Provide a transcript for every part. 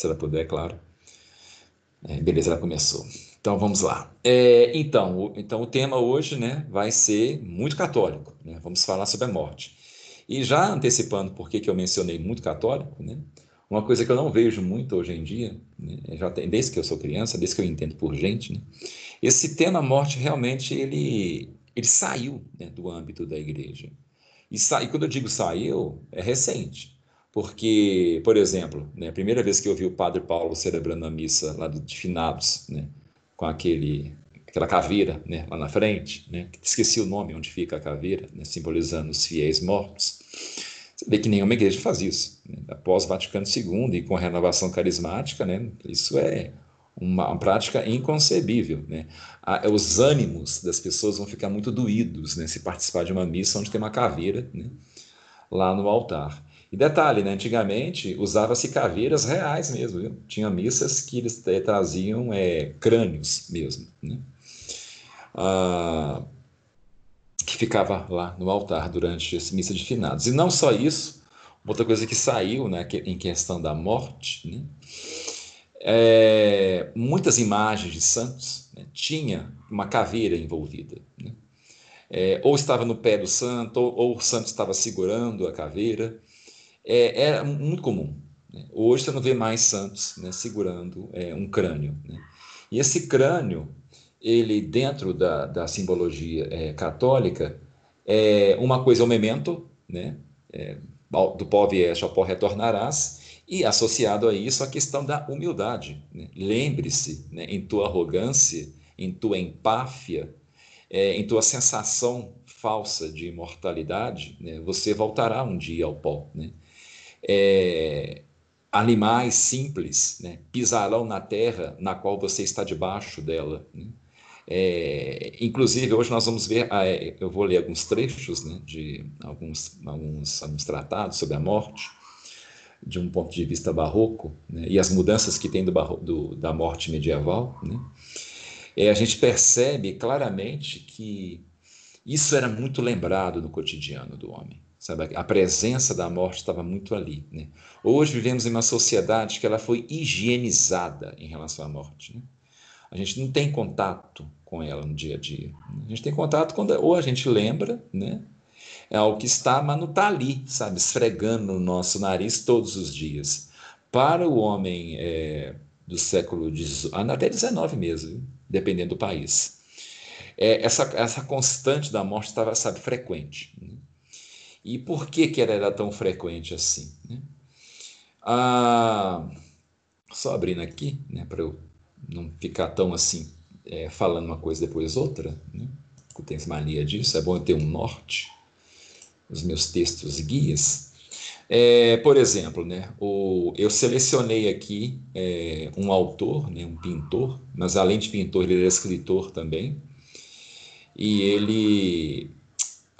se ela puder, claro. É, beleza, ela começou. Então vamos lá. É, então, o, então o tema hoje, né, vai ser muito católico. Né? Vamos falar sobre a morte. E já antecipando por que eu mencionei muito católico, né? Uma coisa que eu não vejo muito hoje em dia, né? já tem, desde que eu sou criança, desde que eu entendo por gente, né? esse tema morte realmente ele ele saiu né, do âmbito da igreja. E, sa, e quando eu digo saiu, é recente. Porque, por exemplo, né, a primeira vez que eu vi o padre Paulo celebrando a missa lá de finados, né, com aquele, aquela caveira né, lá na frente, né, esqueci o nome onde fica a caveira, né, simbolizando os fiéis mortos. Você vê que nenhuma igreja faz isso. Né? Após Vaticano II e com a renovação carismática, né, isso é uma, uma prática inconcebível. Né? os ânimos das pessoas vão ficar muito doídos né, se participar de uma missa onde tem uma caveira né, lá no altar. E detalhe, né, antigamente usava-se caveiras reais mesmo, viu? tinha missas que eles traziam é, crânios mesmo, né? ah, que ficava lá no altar durante a missa de finados. E não só isso, outra coisa que saiu né, em questão da morte, né? é, muitas imagens de santos né, tinha uma caveira envolvida. Né? É, ou estava no pé do santo, ou, ou, o santo estava segurando a caveira. É, era muito comum. Né? Hoje você não vê mais santos né, segurando é, um crânio. Né? E esse crânio, ele dentro da, da simbologia é, católica, é uma coisa é o memento, né? É, do pó vieste ao pó retornarás, e associado a isso, a questão da humildade. Né? Lembre-se, né, em tua arrogância, em tua empáfia, é, em tua sensação falsa de imortalidade, né, você voltará um dia ao pó. É, animais simples né, pisarão na terra na qual você está debaixo dela. Né? É, inclusive, hoje nós vamos ver, ah, é, eu vou ler alguns trechos né, de alguns, alguns, alguns tratados sobre a morte, de um ponto de vista barroco, né, e as mudanças que tem do, do da morte medieval, né, é, a gente percebe claramente que isso era muito lembrado no cotidiano do homem. Sabe? A presença da morte estava muito ali. Né? Hoje vivemos em uma sociedade que ela foi higienizada em relação à morte. Né? A gente não tem contato com ela no dia a dia. A gente tem contato quando ou a gente lembra, né? É algo que está, mas não está ali, sabe, esfregando no nosso nariz todos os dias. Para o homem é, do século XIX, até XIX mesmo, dependendo do país, é, essa, essa constante da morte estava, sabe, frequente. Né? E por que, que ela era tão frequente assim? Né? Ah, só abrindo aqui, né, para eu não ficar tão assim, é, falando uma coisa depois outra, né? eu tenho mania disso, é bom eu ter um norte os meus textos guias. É, por exemplo, né, o, eu selecionei aqui é, um autor, né, um pintor, mas além de pintor, ele era escritor também. E ele.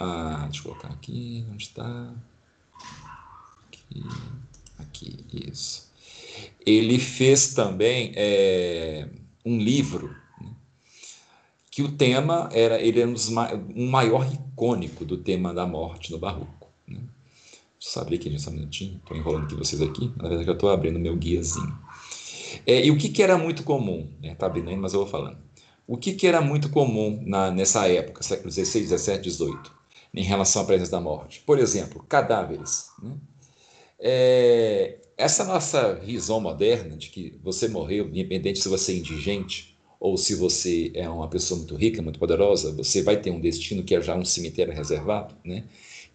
Ah, deixa eu colocar aqui, onde está? Aqui, aqui, isso. Ele fez também é, um livro que o tema era ele era um, um maior icônico do tema da morte no barroco. Né? Sabe que só um minutinho, estou enrolando aqui vocês aqui, na verdade eu estou abrindo meu guiazinho. É, e o que, que era muito comum, né? Tá abrindo ainda, mas eu vou falando. O que, que era muito comum na, nessa época, século XVI, XVII, XVIII, em relação à presença da morte? Por exemplo, cadáveres. Né? É, essa nossa visão moderna de que você morreu, independente se você é indigente ou se você é uma pessoa muito rica, muito poderosa, você vai ter um destino que é já um cemitério reservado, né?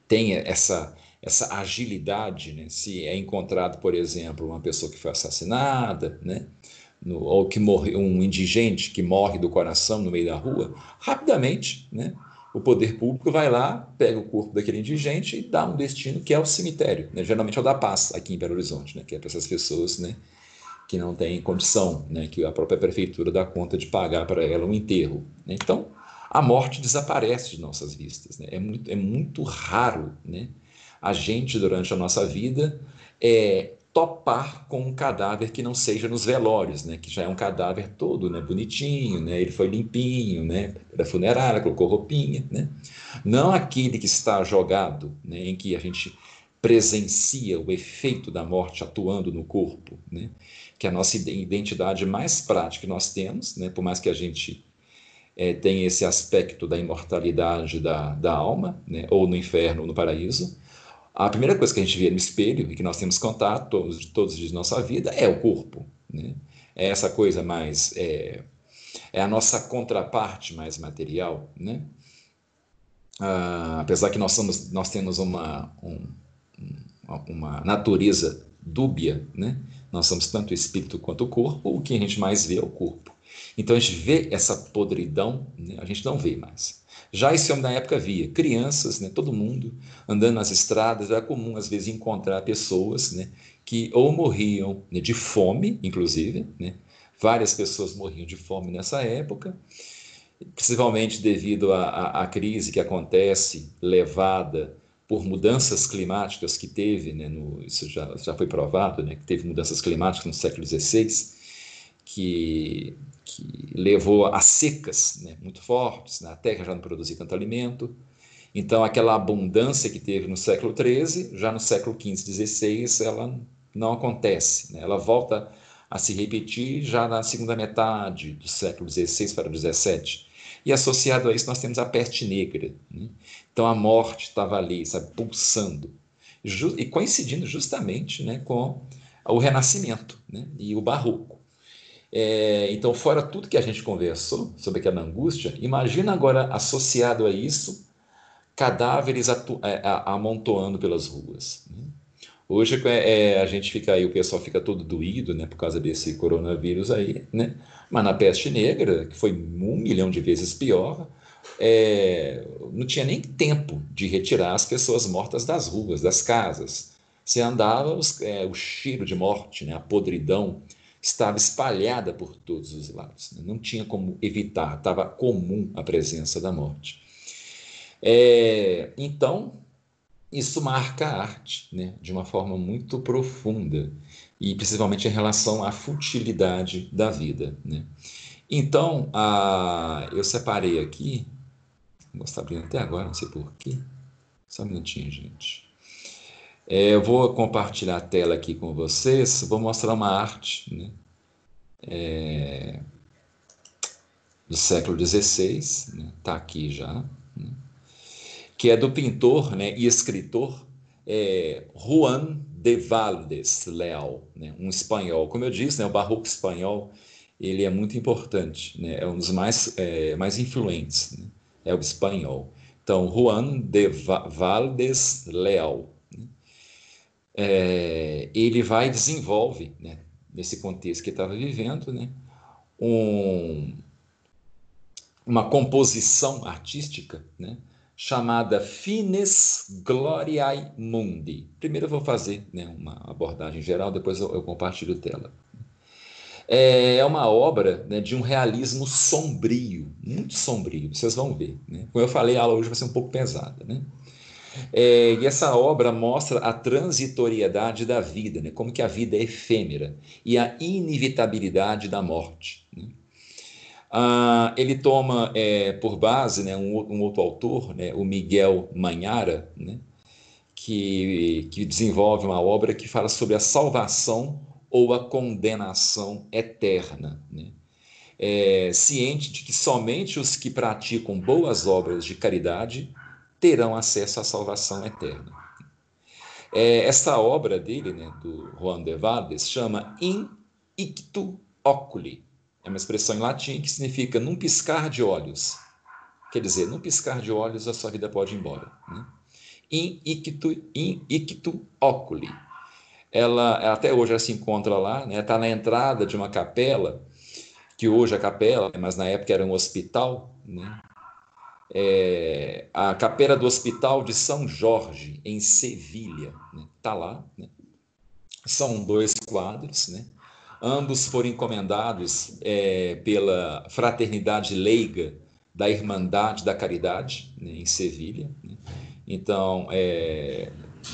Tenha essa essa agilidade, né? Se é encontrado, por exemplo, uma pessoa que foi assassinada, né? No, ou que morre um indigente que morre do coração no meio da rua, rapidamente, né? O poder público vai lá, pega o corpo daquele indigente e dá um destino que é o cemitério, né? Geralmente é o da paz aqui em Belo Horizonte, né? Que é para essas pessoas, né? que não tem condição, né, que a própria prefeitura dá conta de pagar para ela um enterro. Né? Então, a morte desaparece de nossas vistas. Né? É, muito, é muito raro né, a gente, durante a nossa vida, é, topar com um cadáver que não seja nos velórios, né? que já é um cadáver todo né? bonitinho, né? ele foi limpinho, né? da funerária, colocou roupinha. Né? Não aquele que está jogado, né? em que a gente presencia o efeito da morte atuando no corpo, né? que é a nossa identidade mais prática que nós temos, né? por mais que a gente é, tenha esse aspecto da imortalidade da, da alma, né? ou no inferno ou no paraíso, a primeira coisa que a gente vê no espelho e que nós temos contato todos, todos os dias da nossa vida é o corpo. Né? É essa coisa mais. É, é a nossa contraparte mais material. Né? Ah, apesar que nós, somos, nós temos uma, um, uma natureza dúbia, né? nós somos tanto o espírito quanto o corpo, o que a gente mais vê é o corpo. Então a gente vê essa podridão, né? a gente não vê mais. Já esse homem na época via crianças, né, todo mundo andando nas estradas, era comum às vezes encontrar pessoas né, que ou morriam né, de fome, inclusive, né, várias pessoas morriam de fome nessa época, principalmente devido à, à crise que acontece levada por mudanças climáticas que teve, né, no, isso já, já foi provado, né, que teve mudanças climáticas no século XVI, que que levou a secas né, muito fortes, né? a terra já não produzia tanto alimento. Então, aquela abundância que teve no século XIII, já no século XV, XVI, ela não acontece. Né? Ela volta a se repetir já na segunda metade do século XVI para o XVII. E associado a isso, nós temos a peste negra. Né? Então, a morte estava ali, sabe, pulsando. E coincidindo justamente né, com o Renascimento né, e o Barroco. É, então, fora tudo que a gente conversou sobre aquela angústia, imagina agora associado a isso cadáveres é, amontoando pelas ruas. Né? Hoje é, é, a gente fica aí, o pessoal fica todo doído, né, por causa desse coronavírus aí, né? Mas na peste negra, que foi um milhão de vezes pior, é, não tinha nem tempo de retirar as pessoas mortas das ruas, das casas. Você andava, os, é, o cheiro de morte, né, a podridão estava espalhada por todos os lados. Né? Não tinha como evitar, estava comum a presença da morte. É, então, isso marca a arte né? de uma forma muito profunda, e principalmente em relação à futilidade da vida. Né? Então, a, eu separei aqui, vou estar abrindo até agora, não sei porquê, só um minutinho, gente. É, eu vou compartilhar a tela aqui com vocês, vou mostrar uma arte né, é, do século XVI, está né, tá aqui já, né, que é do pintor né, e escritor é, Juan de Valdes Leal, né, um espanhol. Como eu disse, né, o barroco espanhol ele é muito importante, é um dos mais, é, mais influentes, é o espanhol. Então, Juan de Valdes Leal é, ele vai e desenvolve, né, nesse contexto que estava vivendo, né, um, uma composição artística né, chamada Fines Gloriae Mundi. Primeiro eu vou fazer né, uma abordagem geral, depois eu, eu compartilho tela. É, é uma obra né, de um realismo sombrio, muito sombrio, vocês vão ver. Né? Como eu falei, a aula hoje vai ser um pouco pesada. Né? É, e essa obra mostra a transitoriedade da vida, né? como que a vida é efêmera, e a inevitabilidade da morte. Né? Ah, ele toma é, por base né, um, um, outro autor, né, o Miguel Manhara, né, que, que desenvolve uma obra que fala sobre a salvação ou a condenação eterna. Né? É, ciente de que somente os que praticam boas obras de caridade terão acesso à salvação eterna. É, esta obra dele, né, do Juan de Valdes, chama In ictu oculi. É uma expressão em latim que significa num piscar de olhos. Quer dizer, num piscar de olhos a sua vida pode ir embora. Né? In, ictu, in ictu oculi. Ela, até hoje ela se encontra lá, está né, tá na entrada de uma capela, que hoje é capela, mas na época era um hospital, né? É, a capela do Hospital de São Jorge, em Sevilha. Está né? Tá lá. Né? São dois quadros. Né? Ambos foram encomendados é, pela Fraternidade Leiga da Irmandade da Caridade, né? em Sevilha. Né? Então, é,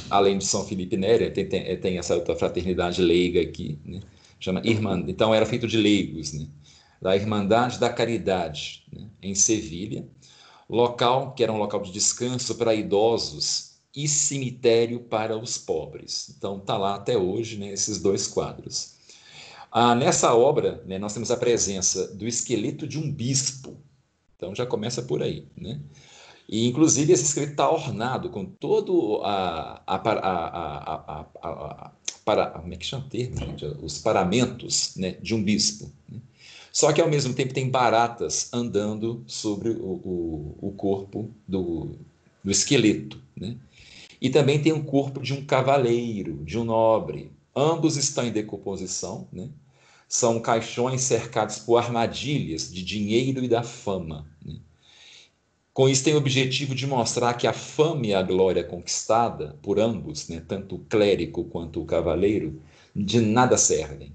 além de São Felipe Néria, tem, tem, tem, essa outra fraternidade leiga aqui, né? chama. Então, era feito de leigos, da Irmandade da Caridade, em Sevilha local que era um local de descanso para idosos e Cemitério para os Pobres. Então tá lá até hoje né, esses dois quadros. Ah, nessa obra, né, nós temos a presença do esqueleto de um bispo. Então já começa por aí, né? E, inclusive, esse esqueleto está ornado com todo a, a, a, a, para, como é que chama termo? Os paramentos né, de um bispo. Né? Só que, ao mesmo tempo, tem baratas andando sobre o, o, o corpo do, do esqueleto. Né? E também tem o corpo de um cavaleiro, de um nobre. Ambos estão em decomposição. Né? São caixões cercados por armadilhas de dinheiro e da fama. Né? Com isso, tem o objetivo de mostrar que a fama e a glória conquistada por ambos, né, tanto o clérigo quanto o cavaleiro, de nada servem.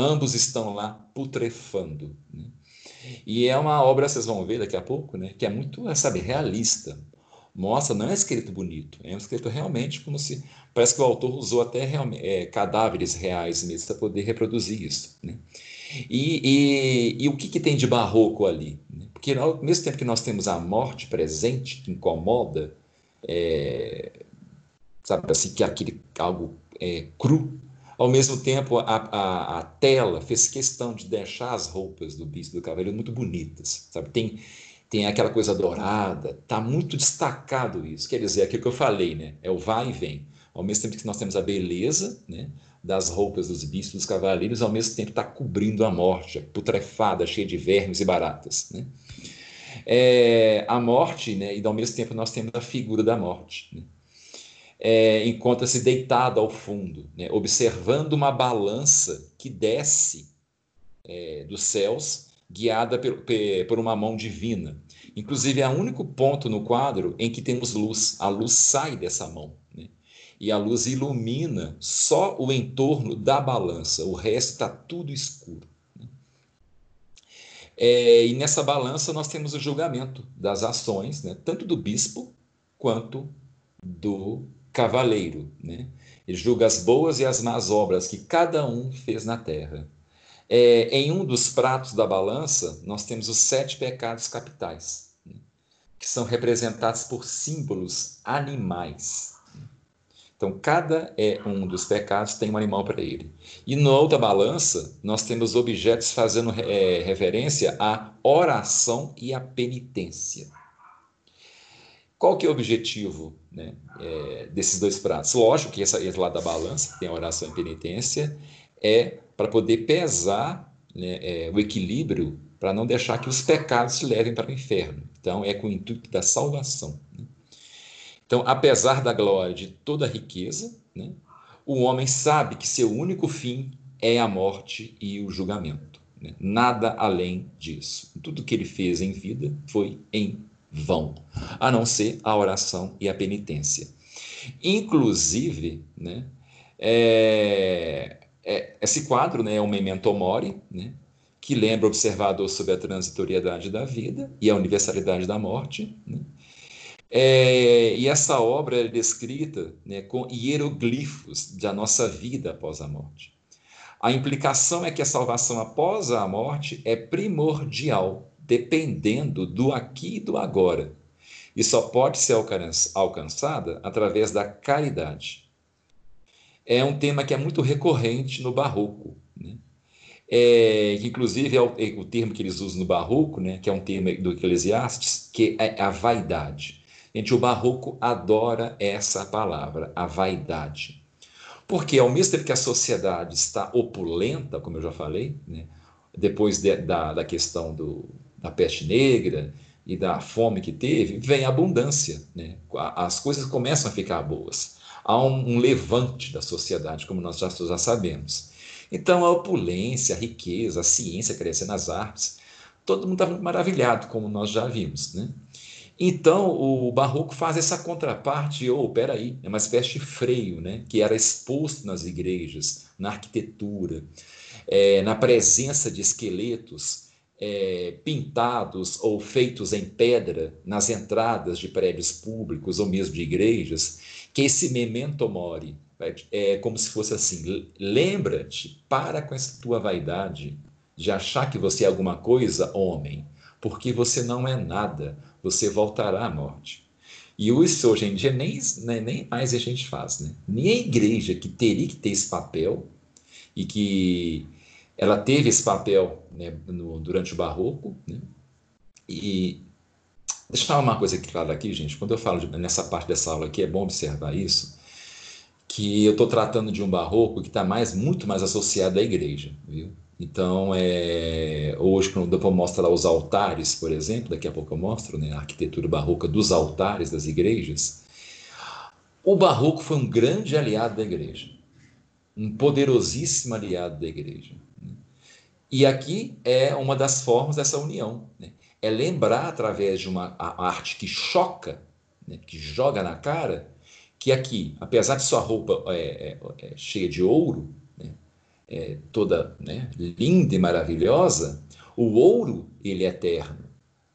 Né? Ambos estão lá putrefando. Né? E é uma obra, vocês vão ver daqui a pouco, né, que é muito, sabe, realista. Mostra, não é escrito bonito, é escrito realmente como se. Parece que o autor usou até é, cadáveres reais mesmo para poder reproduzir isso. Né? E, e, e, o que, que tem de barroco ali? Porque ao mesmo tempo que nós temos a morte presente, que incomoda, é, sabe assim, que é aquele algo é, cru, ao mesmo tempo a, a, a, tela fez questão de deixar as roupas do bispo do cavaleiro muito bonitas, sabe? Tem, tem aquela coisa dourada, tá muito destacado isso. Quer dizer, aquilo que eu falei, né? É o vai e vem. Ao mesmo tempo que nós temos a beleza, né? das roupas dos bispos dos cavaleiros, ao mesmo tempo está cobrindo a morte, putrefada, cheia de vermes e baratas. Né? É, a morte, né, e ao mesmo tempo nós temos a figura da morte. Né? É, Encontra-se deitado ao fundo, né, observando uma balança que desce é, dos céus, guiada por, por uma mão divina. Inclusive, é o único ponto no quadro em que temos luz. A luz sai dessa mão e a luz ilumina só o entorno da balança, o resto está tudo escuro. Né? É, e nessa balança nós temos o julgamento das ações, né, tanto do bispo quanto do cavaleiro. Né? Ele julga as boas e as más obras que cada um fez na terra. É, em um dos pratos da balança, nós temos os sete pecados capitais, né, que são representados por símbolos animais. Então, cada é um dos pecados tem um animal para ele. E na outra balança, nós temos objetos fazendo é, referência à oração e à penitência. Qual que é o objetivo né, é, desses dois pratos? Lógico que essa, esse lado da balança, que tem a oração e penitência, é para poder pesar né, é, o equilíbrio para não deixar que os pecados se levem para o inferno. Então, é com o intuito da salvação. Né? Então, apesar da glória de toda a riqueza, né, o homem sabe que seu único fim é a morte e o julgamento. Né? Nada além disso. Tudo que ele fez em vida foi em vão, a não ser a oração e a penitência. Inclusive, né, é, é, esse quadro né, é um memento mori, né, que lembra o observador sobre a transitoriedade da vida e a universalidade da morte. Né, é, e essa obra é descrita né, com hieroglifos da nossa vida após a morte. A implicação é que a salvação após a morte é primordial, dependendo do aqui e do agora, e só pode ser alcançada através da caridade. É um tema que é muito recorrente no Barroco. Né? É, inclusive é o, é o, termo que eles usam no Barroco, né, que é um termo do Eclesiastes, que é a vaidade. Gente, o barroco adora essa palavra, a vaidade. Porque ao mesmo tempo que a sociedade está opulenta, como eu já falei, né, depois de, da, da questão do, da peste negra e da fome que teve, vem a abundância. Né? As coisas começam a ficar boas. Há um, um levante da sociedade, como nós já, já sabemos. Então, a opulência, a riqueza, a ciência crescendo, as artes, todo mundo está maravilhado, como nós já vimos. Né? Então, o barroco faz essa contraparte, ou, oh, peraí, é uma espécie de freio, né? que era exposto nas igrejas, na arquitetura, é, na presença de esqueletos é, pintados ou feitos em pedra nas entradas de prédios públicos ou mesmo de igrejas, que esse memento mori, é como se fosse assim, lembra-te, para com essa tua vaidade de achar que você é alguma coisa, homem, porque você não é nada, você voltará à morte. E isso hoje em dia nem, né, nem mais a gente faz. Né? Nem a igreja que teria que ter esse papel e que ela teve esse papel né, no, durante o barroco. Né? E deixa eu falar uma coisa clara aqui, gente. Quando eu falo de, nessa parte dessa aula aqui, é bom observar isso, que eu estou tratando de um barroco que está mais, muito mais associado à igreja, viu? Então, é, hoje, quando eu mostro lá os altares, por exemplo, daqui a pouco eu mostro né, a arquitetura barroca dos altares das igrejas, o barroco foi um grande aliado da igreja, um poderosíssimo aliado da igreja. Né? E aqui é uma das formas dessa união. Né? É lembrar, através de uma arte que choca, né, que joga na cara, que aqui, apesar de sua roupa é, é, é cheia de ouro, é, toda né, linda e maravilhosa, o ouro ele é eterno,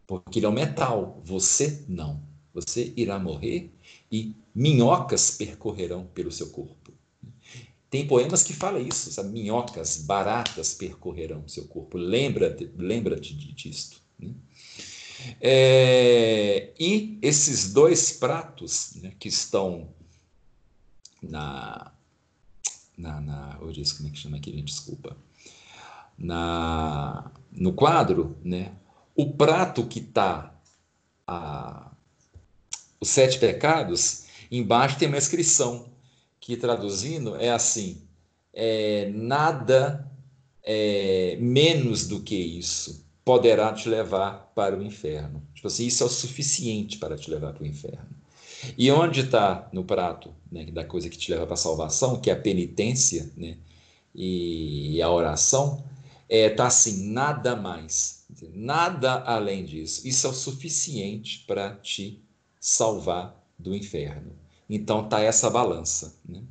porque ele é um metal. Você não. Você irá morrer e minhocas percorrerão pelo seu corpo. Tem poemas que falam isso, sabe? minhocas, baratas percorrerão seu corpo. Lembra-te lembra disto. Né? É, e esses dois pratos né, que estão na, na, na eu disse como é que chama aqui, desculpa, na, no quadro, né, o prato que está os sete pecados, embaixo tem uma inscrição que traduzindo é assim, é, nada é, menos do que isso poderá te levar para o inferno. Tipo assim, isso é o suficiente para te levar para o inferno. E onde está no prato né, da coisa que te leva para a salvação, que é a penitência né, e a oração, está é, tá assim, nada mais, nada além disso. Isso é o suficiente para te salvar do inferno. Então está essa balança. Né?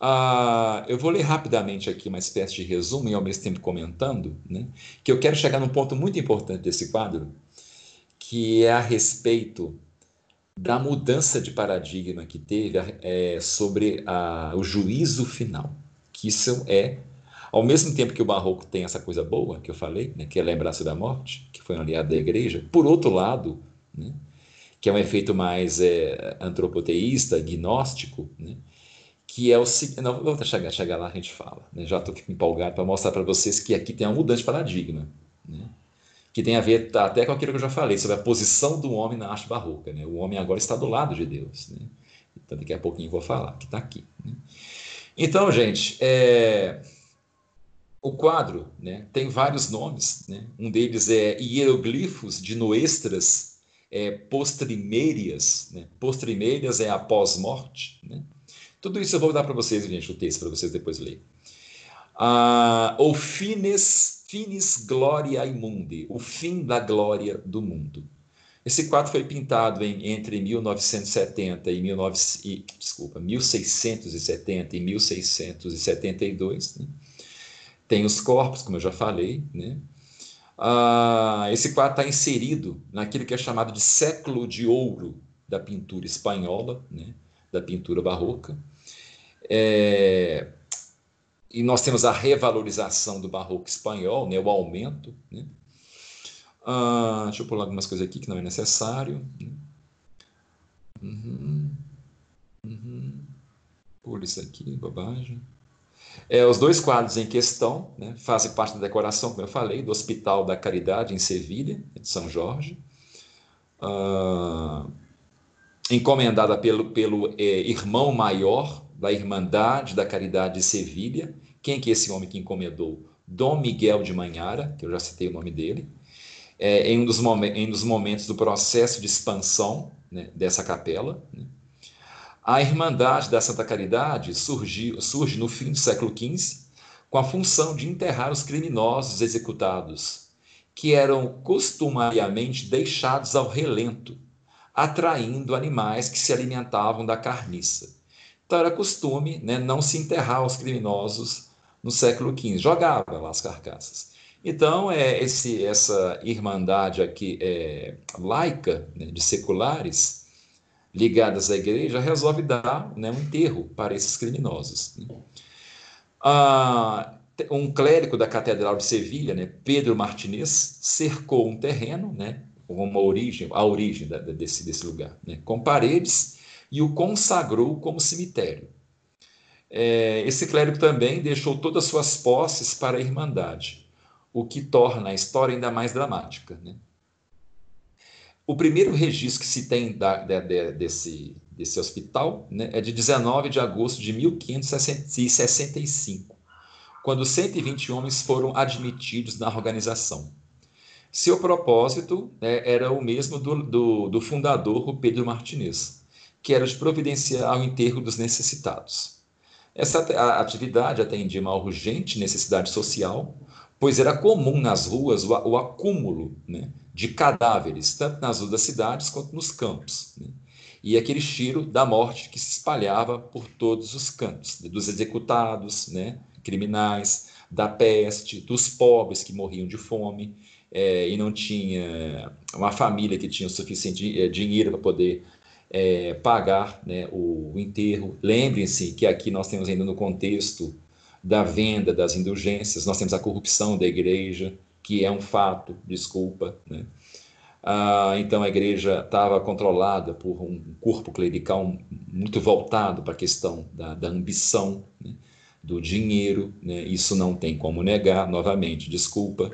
Ah, eu vou ler rapidamente aqui uma espécie de resumo e ao mesmo tempo comentando, né, que eu quero chegar num ponto muito importante desse quadro, que é a respeito da mudança de paradigma que teve é, sobre a, o juízo final. Que isso é, ao mesmo tempo que o barroco tem essa coisa boa que eu falei, né, que é lembrar-se da morte, que foi um aliado da igreja, por outro lado, né, que é um efeito mais é, antropoteísta, gnóstico, né, que é o seguinte. Não, vamos chegar, chegar lá, a gente fala. Né, já estou empolgado para mostrar para vocês que aqui tem uma mudança de paradigma. Né que tem a ver até com aquilo que eu já falei, sobre a posição do homem na arte barroca. Né? O homem agora está do lado de Deus. Né? Então, daqui a pouquinho vou falar, que está aqui. Né? Então, gente, é... o quadro né, tem vários nomes. Né? Um deles é Hieroglifos de Noestras é, Postrimeiras. Né? Postrimeiras é a pós-morte. Né? Tudo isso eu vou dar para vocês, gente, o texto, para vocês depois lerem. Ah, ou Fines Finis Gloria Mundi, o fim da glória do mundo. Esse quadro foi pintado em, entre 1970 e, 19, e desculpa, 1670 e 1672. Né? Tem os corpos, como eu já falei. Né? Ah, esse quadro está inserido naquilo que é chamado de século de ouro da pintura espanhola, né? da pintura barroca. É, e nós temos a revalorização do barroco espanhol, né, o aumento. Né? Ah, deixa eu pular algumas coisas aqui que não é necessário. Né? Uhum, uhum. Pula isso aqui, bobagem. É, os dois quadros em questão né, fazem parte da decoração, como eu falei, do Hospital da Caridade em Sevilha, de São Jorge. Ah, encomendada pelo, pelo é, irmão maior da Irmandade da Caridade de Sevilha. Quem que é esse homem que encomendou? Dom Miguel de Manhara, que eu já citei o nome dele, é, em, um dos em um dos momentos do processo de expansão né, dessa capela. Né. A Irmandade da Santa Caridade surge no fim do século XV com a função de enterrar os criminosos executados, que eram costumariamente deixados ao relento, atraindo animais que se alimentavam da carniça. Então era costume né, não se enterrar os criminosos no século XV, jogava lá as carcaças. Então, é, esse, essa irmandade aqui é, laica, né, de seculares, ligadas à igreja, resolve dar né, um enterro para esses criminosos. Né? Ah, um clérigo da Catedral de Sevilha, né, Pedro Martinez, cercou um terreno, né, uma origem, a origem da, desse, desse lugar, né? com paredes, e o consagrou como cemitério. É, esse clérigo também deixou todas as suas posses para a Irmandade, o que torna a história ainda mais dramática. Né? O primeiro registro que se tem da, de, de, desse, desse hospital né, é de 19 de agosto de 1565, quando 120 homens foram admitidos na organização. Seu propósito né, era o mesmo do, do, do fundador, Pedro Martinez, que era de providenciar o enterro dos necessitados. Essa atividade atendia uma urgente necessidade social, pois era comum nas ruas o, o acúmulo né, de cadáveres, tanto nas ruas das cidades quanto nos campos. Né? E aquele cheiro da morte que se espalhava por todos os cantos, né, dos executados, né, criminais, da peste, dos pobres que morriam de fome é, e não tinha uma família que tinha o suficiente é, dinheiro para poder é, pagar né, o, o enterro. Lembrem-se que aqui nós temos ainda no contexto da venda das indulgências, nós temos a corrupção da igreja, que é um fato, desculpa. Né? Ah, então a igreja estava controlada por um corpo clerical muito voltado para a questão da, da ambição, né? do dinheiro, né? isso não tem como negar, novamente, desculpa.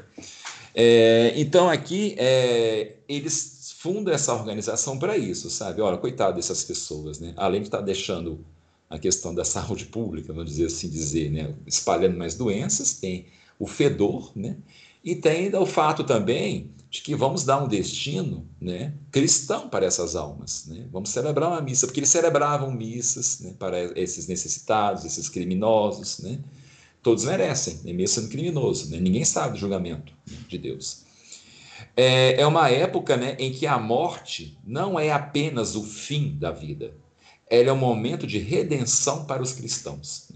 É, então aqui é, eles fundam essa organização para isso, sabe? Olha, coitado dessas pessoas, né? Além de estar tá deixando a questão da saúde pública, vamos dizer assim dizer, né? Espalhando mais doenças, tem o fedor, né? E tem ainda o fato também de que vamos dar um destino né, cristão para essas almas. Né? Vamos celebrar uma missa, porque eles celebravam missas né, para esses necessitados, esses criminosos. Né? Todos merecem, né, mesmo sendo criminoso. Né? Ninguém sabe do julgamento né, de Deus. É, é uma época né, em que a morte não é apenas o fim da vida, ela é um momento de redenção para os cristãos.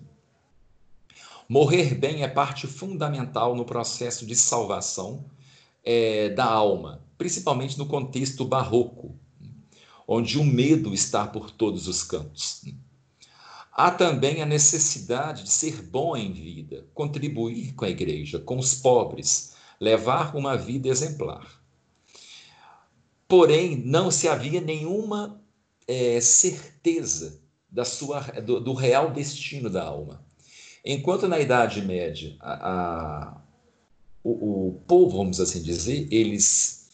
Morrer bem é parte fundamental no processo de salvação é, da alma, principalmente no contexto barroco, onde o medo está por todos os cantos. Há também a necessidade de ser bom em vida, contribuir com a igreja, com os pobres, levar uma vida exemplar. Porém, não se havia nenhuma é, certeza da sua, do, do, real destino da alma. Enquanto na Idade Média a, a, o, o, povo, vamos assim dizer, eles,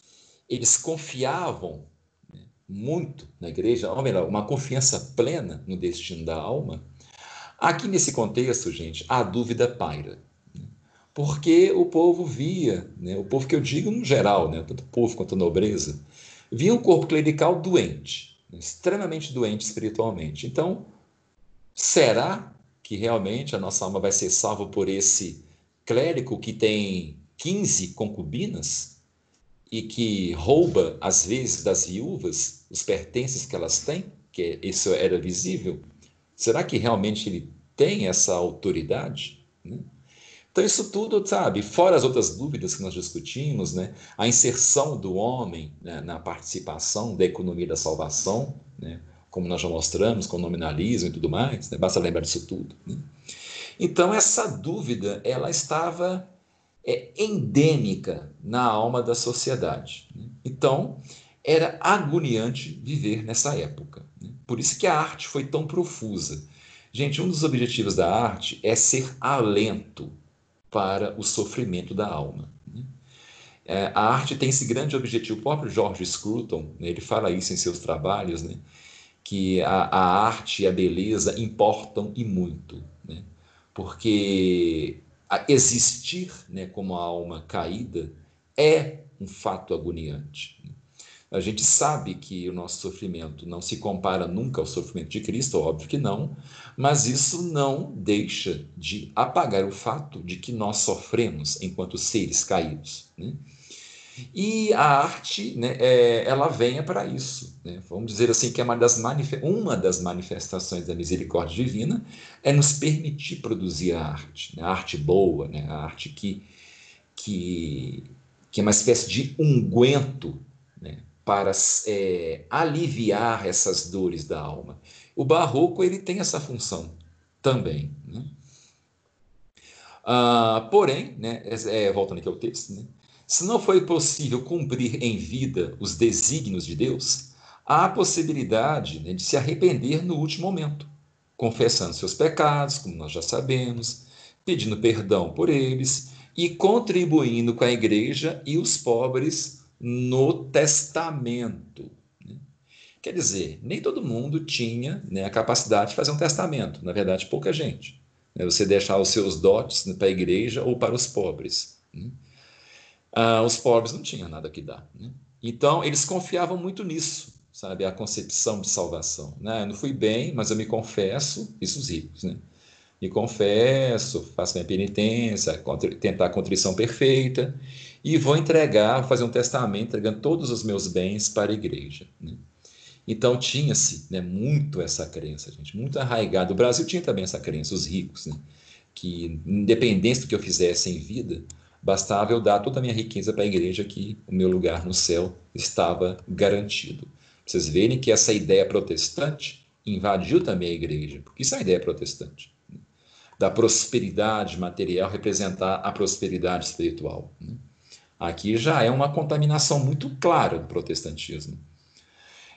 eles confiavam né, muito na igreja, ou melhor, uma confiança plena no destino da alma, aqui nesse contexto, gente, a dúvida paira porque o povo via, né, o povo que eu digo no geral, né, tanto povo quanto nobreza, via um corpo clerical doente, né, extremamente doente espiritualmente. Então, será que realmente a nossa alma vai ser salva por esse clérigo que tem 15 concubinas e que rouba, às vezes, das viúvas os pertences que elas têm? Que isso era visível? Será que realmente ele tem essa autoridade? Né? Então, isso tudo, sabe, fora as outras dúvidas que nós discutimos, né, a inserção do homem né, na participação da economia da salvação, né, como nós já mostramos, com o nominalismo e tudo mais, né, basta lembrar disso tudo. Né? Então, essa dúvida, ela estava é, endêmica na alma da sociedade. Né? Então, era agoniante viver nessa época. Né? Por isso que a arte foi tão profusa. Gente, um dos objetivos da arte é ser alento, para o sofrimento da alma. Né? É, a arte tem esse grande objetivo. O próprio George Scruton, né, ele fala isso em seus trabalhos, né, que a, a, arte e a beleza importam e muito, né, porque existir né, como a alma caída é um fato agoniante. A gente sabe que o nosso sofrimento não se compara nunca ao sofrimento de Cristo, óbvio que não, mas isso não deixa de apagar o fato de que nós sofremos enquanto seres caídos. Né? E a arte, né, é, ela vem para isso. Né? Vamos dizer assim que é uma das, uma das manifestações da misericórdia divina é nos permitir produzir a arte, né? a arte boa, né? a arte que, que, que é uma espécie de unguento? Para é, aliviar essas dores da alma. O barroco ele tem essa função também. Né? Ah, porém, né, é, voltando aqui ao texto, né, Se não foi possível cumprir em vida os desígnios de Deus, há a possibilidade né, de se arrepender no último momento, confessando seus pecados, como nós já sabemos, pedindo perdão por eles e contribuindo com a igreja e os pobres no testamento. Né? Quer dizer, nem todo mundo tinha né, a capacidade de fazer um testamento, na verdade, pouca gente. Né? Você deixar os seus dotes para a igreja ou para os pobres. Né? Ah, os pobres não tinham nada que dar. Então, eles confiavam muito nisso, sabe? A concepção de salvação. Né? Eu não fui bem, mas eu me confesso, isso os ricos, né? Me confesso, faço minha penitência, tentar a contrição perfeita e vou entregar, fazer um testamento entregando todos os meus bens para a igreja. Né? Então tinha-se né, muito essa crença, gente, muito arraigado. O Brasil tinha também essa crença, os ricos, né, que independente do que eu fizesse em vida, bastava eu dar toda a minha riqueza para a igreja que o meu lugar no céu estava garantido. Vocês verem que essa ideia protestante invadiu também a igreja, porque isso é uma ideia protestante. Né, da prosperidade material representar a prosperidade espiritual. Aqui já é uma contaminação muito clara do protestantismo.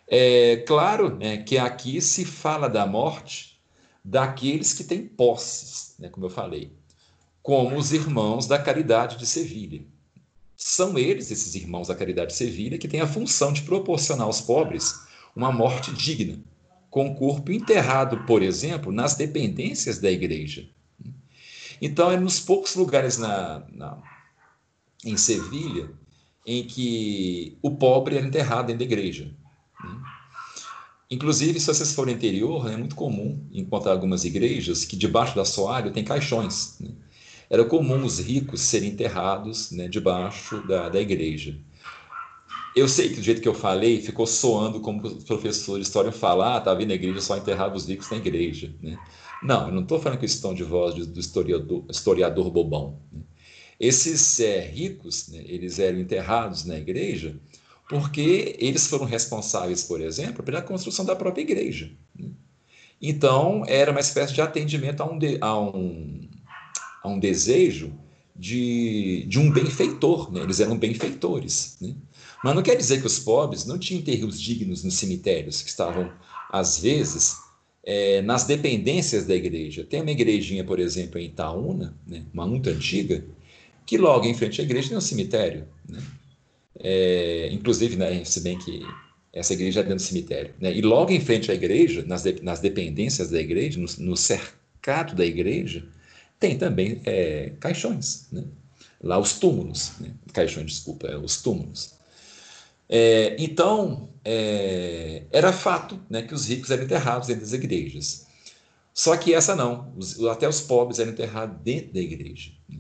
É claro né, que aqui se fala da morte daqueles que têm posses, né, como eu falei, como os irmãos da caridade de Sevilha. São eles, esses irmãos da caridade de Sevilha, que têm a função de proporcionar aos pobres uma morte digna, com o corpo enterrado, por exemplo, nas dependências da igreja. Então, é nos poucos lugares na, na em Sevilha em que o pobre era enterrado dentro da igreja. Né? Inclusive, se vocês forem interior, é muito comum encontrar algumas igrejas que debaixo da soalho tem caixões. Né? Era comum os ricos serem enterrados né, debaixo da, da igreja. Eu sei que do jeito que eu falei, ficou soando como o professor de história fala, ah, tá a igreja só enterrava os ricos na igreja. Né? Não, eu não estou falando com esse tom de voz do historiador, historiador bobão. Né? Esses é, ricos, né, eles eram enterrados na igreja porque eles foram responsáveis, por exemplo, pela construção da própria igreja. Né? Então, era uma espécie de atendimento a um, de, a um, a um desejo de, de um benfeitor, né? eles eram benfeitores. Né? Mas não quer dizer que os pobres não tinham enterros dignos nos cemitérios, que estavam, às vezes, é, nas dependências da igreja. Tem uma igrejinha, por exemplo, em Itaúna, né? uma muito antiga, que logo em frente à igreja tem um cemitério. Né? É, inclusive, né, se bem que essa igreja é dentro do cemitério. Né? E logo em frente à igreja, nas, de, nas dependências da igreja, no, no, cercado da igreja, tem também é, caixões. Né? Lá os túmulos. Né? Caixões, desculpa, é, os túmulos. É, então, é, era fato né, que os ricos eram enterrados dentro das igrejas. Só que essa não, os, até os pobres eram enterrados dentro da igreja. Né?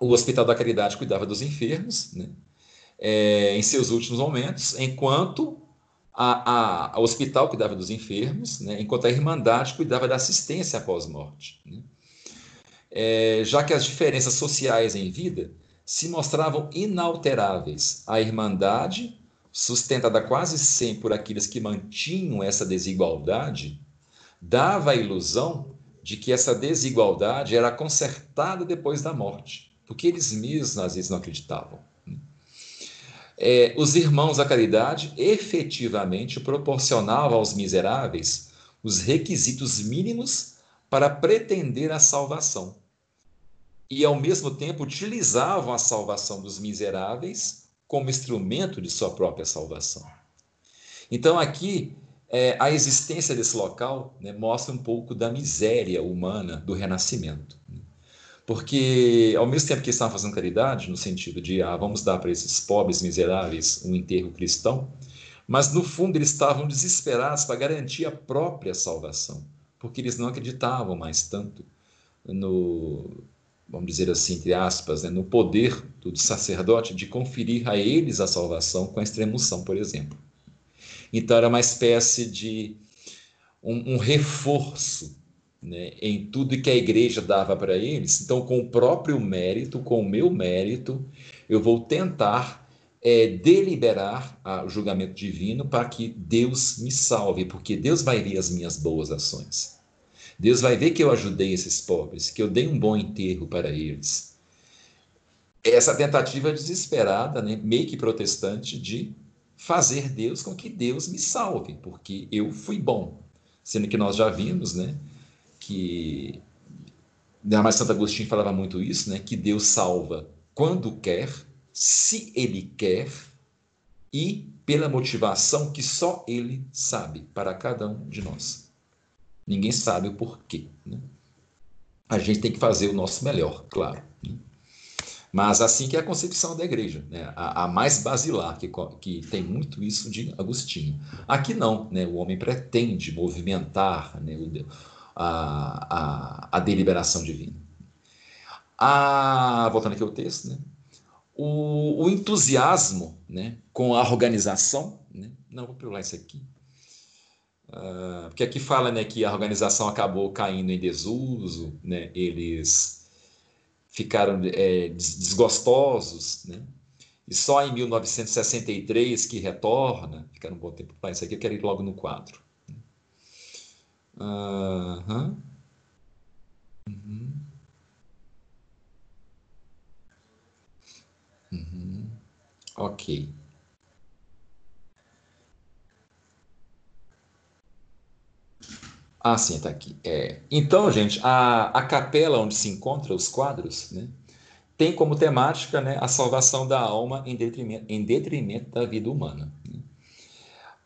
O Hospital da Caridade cuidava dos enfermos, né? é, em seus últimos momentos, enquanto a, a, a hospital cuidava dos enfermos, né, enquanto a Irmandade cuidava da assistência após morte. Né? É, já que as diferenças sociais em vida se mostravam inalteráveis, a Irmandade, sustentada quase sempre por aqueles que mantinham essa desigualdade, dava a ilusão de que essa desigualdade era consertada depois da morte, porque eles mesmos às vezes não acreditavam é, os irmãos da caridade efetivamente proporcionavam aos miseráveis os requisitos mínimos para pretender a salvação. E, ao mesmo tempo, utilizavam a salvação dos miseráveis como instrumento de sua própria salvação. Então, aqui, é, a existência desse local né, mostra um pouco da miséria humana do renascimento. Porque, ao mesmo tempo que estavam fazendo caridade, no sentido de, ah, vamos dar para esses pobres miseráveis um enterro cristão, mas no fundo eles estavam desesperados para garantir a própria salvação, porque eles não acreditavam mais tanto no, vamos dizer assim, entre aspas, né, no poder do sacerdote de conferir a eles a salvação com a extremoção, por exemplo. Então era uma espécie de um, um reforço né, em tudo que a igreja dava para eles. Então, com o próprio mérito, com o meu mérito, eu vou tentar é, deliberar o julgamento divino para que Deus me salve, porque Deus vai ver as minhas boas ações. Deus vai ver que eu ajudei esses pobres, que eu dei um bom enterro para eles. essa tentativa desesperada, né, meio que protestante, de fazer Deus com que Deus me salve, porque eu fui bom. Sendo que nós já vimos, né, que mais Santo Agostinho falava muito isso, né, que Deus salva quando quer, se ele quer e pela motivação que só ele sabe para cada um de nós. Ninguém sabe o porquê. Né? A gente tem que fazer o nosso melhor, claro. Né? Mas assim que é a concepção da igreja, né? a, a mais basilar, que, que tem muito isso de Agostinho. Aqui não, né? o homem pretende movimentar né? o, a, a, a deliberação divina. A, voltando aqui ao texto, né? o, o entusiasmo né? com a organização, né? não, vou pular isso aqui, Uh, porque aqui fala né, que a organização acabou caindo em desuso, né, eles ficaram é, desgostosos, né, e só em 1963 que retorna, ficaram um bom tempo para isso aqui, eu quero ir logo no quadro. Uhum. Uhum. Uhum. Ok. Ah, sim, está aqui. É. Então, gente, a, a capela onde se encontram os quadros, né, tem como temática né, a salvação da alma em detrimento, em detrimento da vida humana.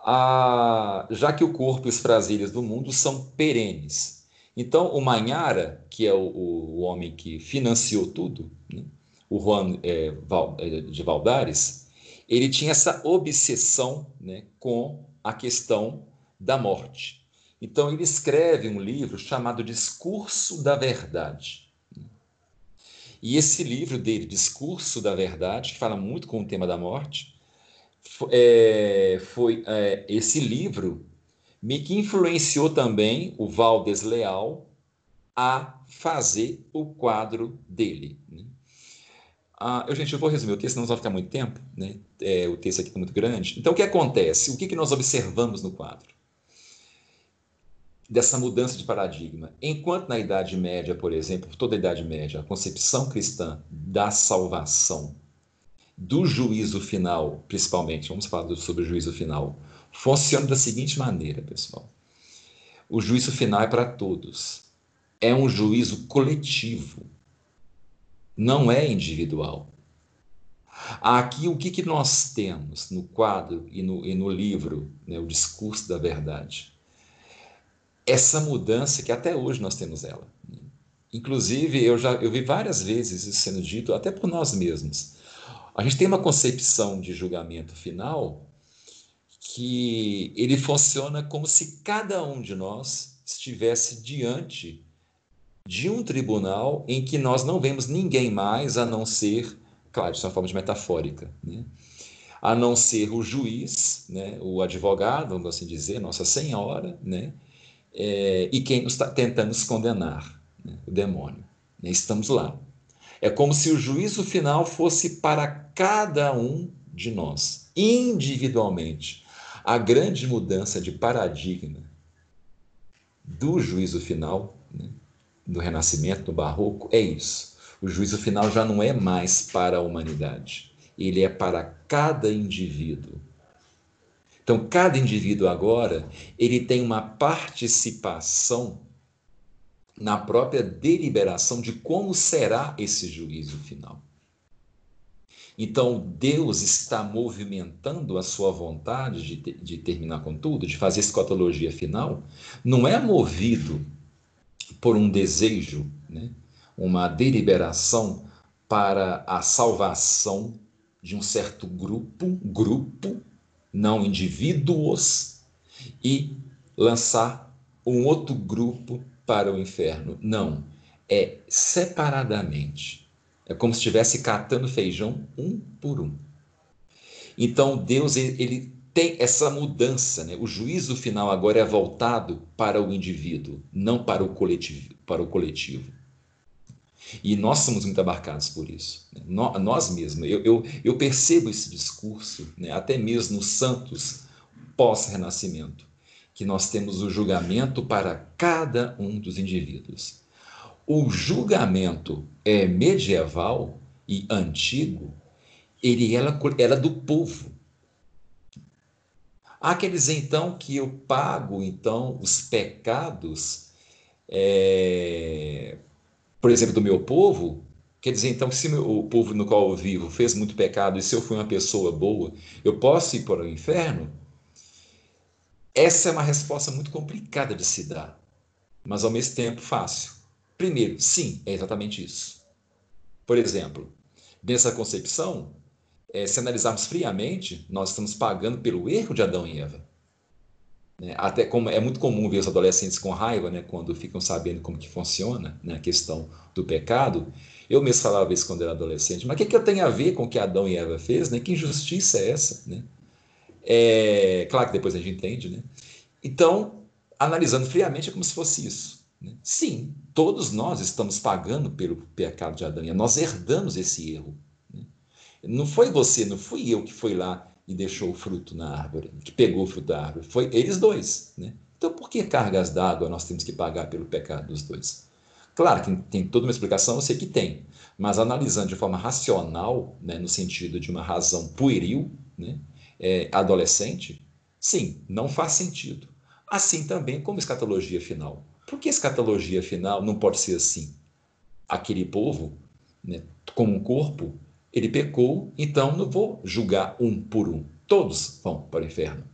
A, já que o corpo e os prazeres do mundo são perenes. Então, o Manhara, que é o, o homem que financiou tudo, né, o Juan é, Val, é, de Valdares, ele tinha essa obsessão né, com a questão da morte. Então, ele escreve um livro chamado Discurso da Verdade. E esse livro dele, Discurso da Verdade, que fala muito com o tema da morte, é, foi é, esse livro me que influenciou também o Valdes Leal a fazer o quadro dele. Né? Ah, eu, gente, eu vou resumir o texto, não vai ficar muito tempo, né? É, o texto aqui está muito grande. Então, o que acontece? O que, que nós observamos no quadro? dessa mudança de paradigma. Enquanto na Idade Média, por exemplo, toda a Idade Média, a concepção cristã da salvação, do juízo final, principalmente, vamos falar sobre o juízo final, funciona da seguinte maneira, pessoal. O juízo final é para todos. É um juízo coletivo. Não é individual. Aqui, o que, que nós temos no quadro e no, e no livro, né, o discurso da verdade? essa mudança que até hoje nós temos ela. Inclusive, eu já eu vi várias vezes isso sendo dito, até por nós mesmos. A gente tem uma concepção de julgamento final que ele funciona como se cada um de nós estivesse diante de um tribunal em que nós não vemos ninguém mais a não ser, claro, isso é uma forma de metafórica, né? a não ser o juiz, né? o advogado, vamos assim dizer, Nossa Senhora, né? é, e quem está tentando nos condenar, né? o demônio. Estamos lá. É como se o juízo final fosse para cada um de nós, individualmente. A grande mudança de paradigma do juízo final, né? do Renascimento, do Barroco, é isso. O juízo final já não é mais para a humanidade, ele é para cada indivíduo então, cada indivíduo agora, ele tem uma participação na própria deliberação de como será esse juízo final. Então, Deus está movimentando a sua vontade de, de terminar com tudo, de fazer escatologia final, não é movido por um desejo, né? uma deliberação para a salvação de um certo grupo, grupo não indivíduos, e lançar um outro grupo para o inferno. Não, é separadamente. É como se estivesse catando feijão um por um. Então Deus ele tem essa mudança, né? O juízo final agora é voltado para o indivíduo, não para o coletivo, para o coletivo. E nós somos muito abarcados por isso. Né? Nós mesmos. Eu, eu, eu, percebo esse discurso, né? até mesmo nos santos pós-renascimento, que nós temos o julgamento para cada um dos indivíduos. O julgamento é medieval e antigo, ele era, era do povo. Há dizer então que eu pago então os pecados, é, por exemplo, do meu povo. Quer dizer então se o povo no qual eu vivo fez muito pecado e se eu fui uma pessoa boa, eu posso ir para o inferno? Essa é uma resposta muito complicada de se dar, mas ao mesmo tempo fácil. Primeiro, sim, é exatamente isso. Por exemplo, nessa concepção, é, se analisarmos friamente, nós estamos pagando pelo erro de Adão e Eva. Né? Até como é muito comum ver os adolescentes com raiva, né, quando ficam sabendo como que funciona né, a questão do pecado. Eu mesmo falava isso quando era adolescente, mas o que, que eu tenho a ver com o que Adão e Eva fez? Né? Que injustiça é essa? Né? É, claro que depois a gente entende. Né? Então, analisando friamente, é como se fosse isso. Né? Sim, todos nós estamos pagando pelo pecado de Adão e nós herdamos esse erro. Não foi você, não fui eu que foi lá e deixou o fruto na árvore, que pegou o fruto da árvore. Foi eles dois. Né? Então, por que cargas d'água nós temos que pagar pelo pecado dos dois? Claro que tem toda uma explicação, eu sei que tem, mas analisando de forma racional, né, no sentido de uma razão pueril, né, é, adolescente, sim, não faz sentido. Assim também como escatologia final. Por que escatologia final não pode ser assim? Aquele povo, né, como um corpo, ele pecou, então não vou julgar um por um. Todos vão para o inferno.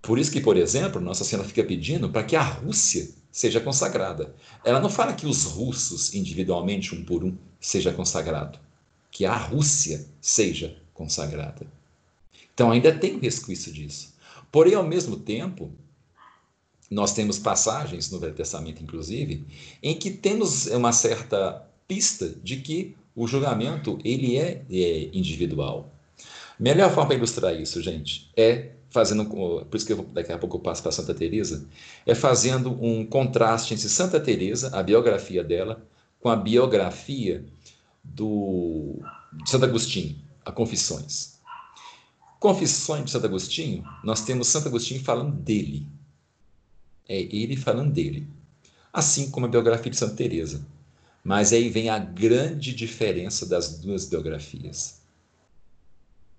Por isso que, por exemplo, Nossa Senhora fica pedindo para que a Rússia seja consagrada. Ela não fala que os russos, individualmente, um por um, seja consagrado. Que a Rússia seja consagrada. Então ainda tem um resquício disso. Porém, ao mesmo tempo, nós temos passagens no Velho Testamento, inclusive, em que temos uma certa pista de que o julgamento ele é, é individual. Melhor forma para ilustrar isso, gente, é fazendo, por isso que eu, daqui a pouco eu passo para Santa Teresa, é fazendo um contraste entre Santa Teresa, a biografia dela, com a biografia do Santo Agostinho, a Confissões. Confissões de Santo Agostinho, nós temos Santo Agostinho falando dele. É ele falando dele. Assim como a biografia de Santa Teresa. Mas aí vem a grande diferença das duas biografias.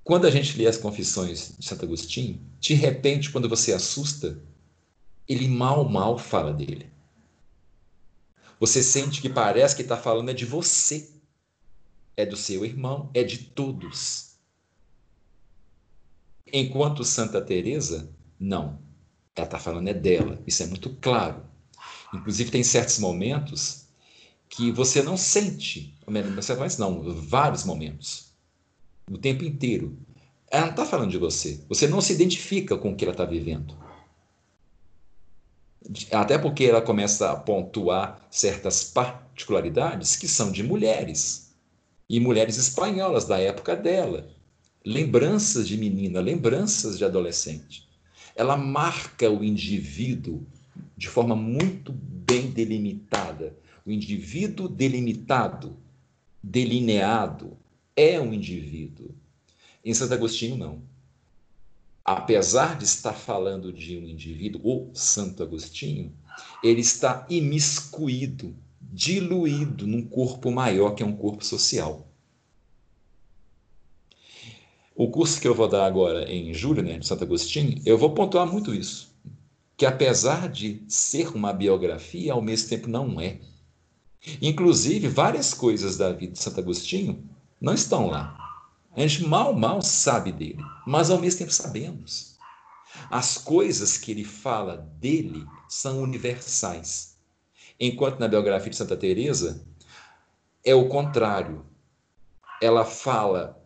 Quando a gente lê as confissões de Santo Agostinho, de repente, quando você assusta, ele mal, mal fala dele. Você sente que parece que está falando é de você, é do seu irmão, é de todos. Enquanto Santa Teresa, não. Ela está falando é dela. Isso é muito claro. Inclusive tem certos momentos que você não sente, mas não, vários momentos, o tempo inteiro. Ela não está falando de você. Você não se identifica com o que ela está vivendo. Até porque ela começa a pontuar certas particularidades que são de mulheres. E mulheres espanholas da época dela. Lembranças de menina, lembranças de adolescente. Ela marca o indivíduo de forma muito bem delimitada o indivíduo delimitado, delineado, é um indivíduo. Em Santo Agostinho, não. Apesar de estar falando de um indivíduo, o Santo Agostinho, ele está imiscuído, diluído num corpo maior que é um corpo social. O curso que eu vou dar agora em julho, né, de Santo Agostinho, eu vou pontuar muito isso. Que apesar de ser uma biografia, ao mesmo tempo não é. Inclusive, várias coisas da vida de Santo Agostinho não estão lá. A gente mal, mal sabe dele, mas ao mesmo tempo sabemos. As coisas que ele fala dele são universais. Enquanto na biografia de Santa Teresa é o contrário. Ela fala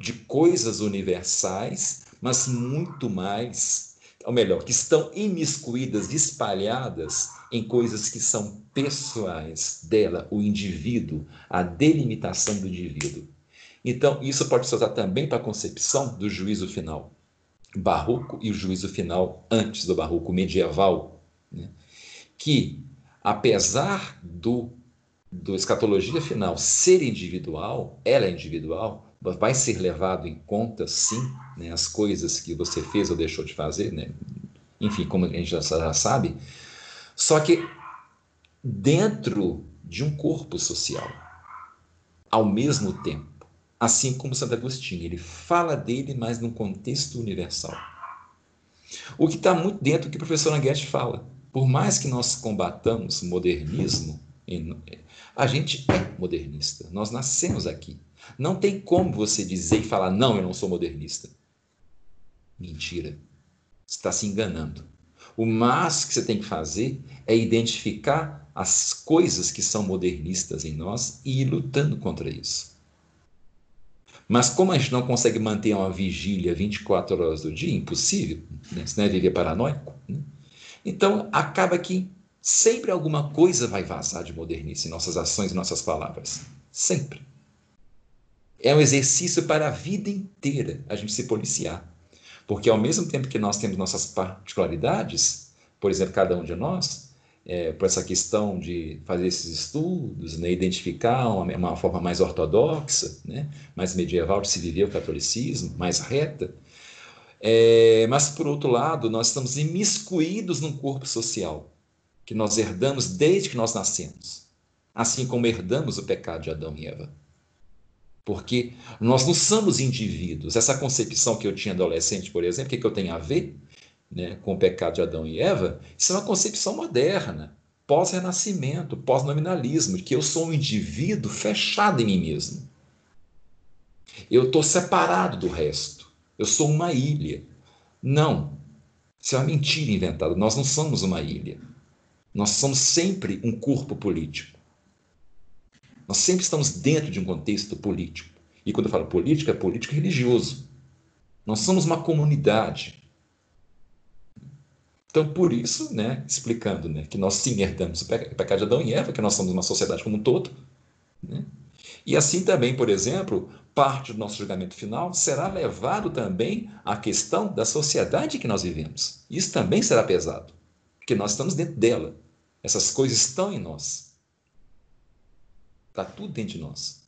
de coisas universais, mas muito mais, ou melhor, que estão imiscuídas, espalhadas em coisas que são pessoais dela, o indivíduo, a delimitação do indivíduo. Então, isso pode ser usado também para a concepção do juízo final barroco e o juízo final antes do barroco medieval, né? que, apesar do, do escatologia final ser individual, ela é individual, vai ser levado em conta, sim, né, as coisas que você fez ou deixou de fazer, né? enfim, como a gente já sabe, só que dentro de um corpo social. ao mesmo tempo. Assim como Santo Agostinho, ele fala dele, mas num contexto universal. O que está muito dentro do que o professor Languete fala. Por mais que nós combatamos o modernismo, a gente é modernista. Nós nascemos aqui. Não tem como você dizer e falar, não, eu não sou modernista. Mentira. Você está se enganando. O mais que você tem que fazer é identificar as coisas que são modernistas em nós e ir lutando contra isso. Mas como a gente não consegue manter uma vigília 24 horas do dia, impossível, né? senão é viver paranoico, né? então acaba que sempre alguma coisa vai vazar de modernice em nossas ações e nossas palavras. Sempre. É um exercício para a vida inteira a gente se policiar. Porque ao mesmo tempo que nós temos nossas particularidades, por exemplo, cada um de nós, é, por essa questão de fazer esses estudos, né, identificar uma, uma, forma mais ortodoxa, né, mais medieval de se viver o catolicismo, mais reta. É, mas, por outro lado, nós estamos imiscuídos num corpo social que nós herdamos desde que nós nascemos, assim como herdamos o pecado de Adão e Eva. Porque nós não somos indivíduos. Essa concepção que eu tinha adolescente, por exemplo, o que, que eu tenho a ver né, com o pecado de Adão e Eva? Isso é uma concepção moderna, pós-renascimento, pós-nominalismo, que eu sou um indivíduo fechado em mim mesmo. Eu estou separado do resto. Eu sou uma ilha. Não. Isso é uma mentira inventada. Nós não somos uma ilha. Nós somos sempre um corpo político. Nós sempre estamos dentro de um contexto político. E quando eu falo política, é político religioso. Nós somos uma comunidade. Então, por isso, né, explicando né, que nós sim herdamos o pecado de Adão e Eva, que nós somos uma sociedade como um todo. Né? E assim também, por exemplo, parte do nosso julgamento final será levado também à questão da sociedade que nós vivemos. Isso também será pesado, porque nós estamos dentro dela. Essas coisas estão em nós. Está tudo dentro de nós.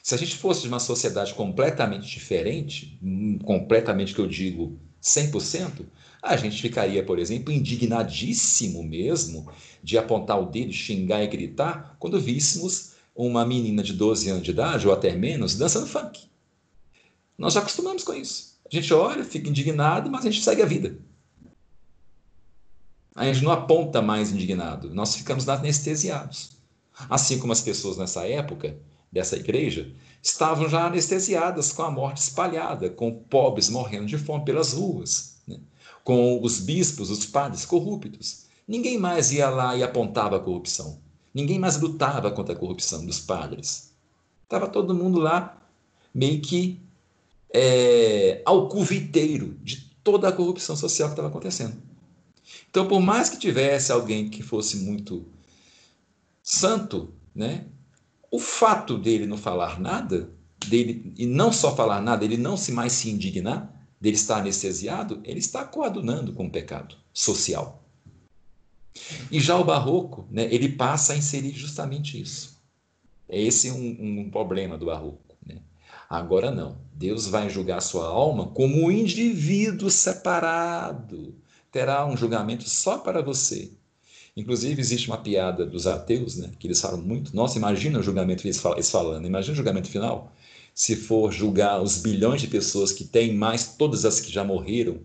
Se a gente fosse de uma sociedade completamente diferente, hum, completamente que eu digo 100%, a gente ficaria, por exemplo, indignadíssimo mesmo de apontar o dedo, xingar e gritar quando víssemos uma menina de 12 anos de idade, ou até menos, dançando funk. Nós já acostumamos com isso. A gente olha, fica indignado, mas a gente segue a vida. A gente não aponta mais indignado, nós ficamos anestesiados. Assim como as pessoas nessa época dessa igreja estavam já anestesiadas com a morte espalhada, com pobres morrendo de fome pelas ruas, né? com os bispos, os padres corruptos. Ninguém mais ia lá e apontava a corrupção. Ninguém mais lutava contra a corrupção dos padres. Estava todo mundo lá meio que é, alcuviteiro de toda a corrupção social que estava acontecendo. Então, por mais que tivesse alguém que fosse muito santo, né? O fato dele não falar nada, dele e não só falar nada, ele não se mais se indignar, dele estar anestesiado, ele está coadunando com o pecado social. E já o barroco, né, ele passa a inserir justamente isso. É esse um, um problema do barroco. Né? Agora não. Deus vai julgar sua alma como um indivíduo separado. Terá um julgamento só para você. Inclusive, existe uma piada dos ateus, né, que eles falam muito. Nossa, imagina o julgamento, eles falando, imagina o julgamento final. Se for julgar os bilhões de pessoas que têm, mais todas as que já morreram,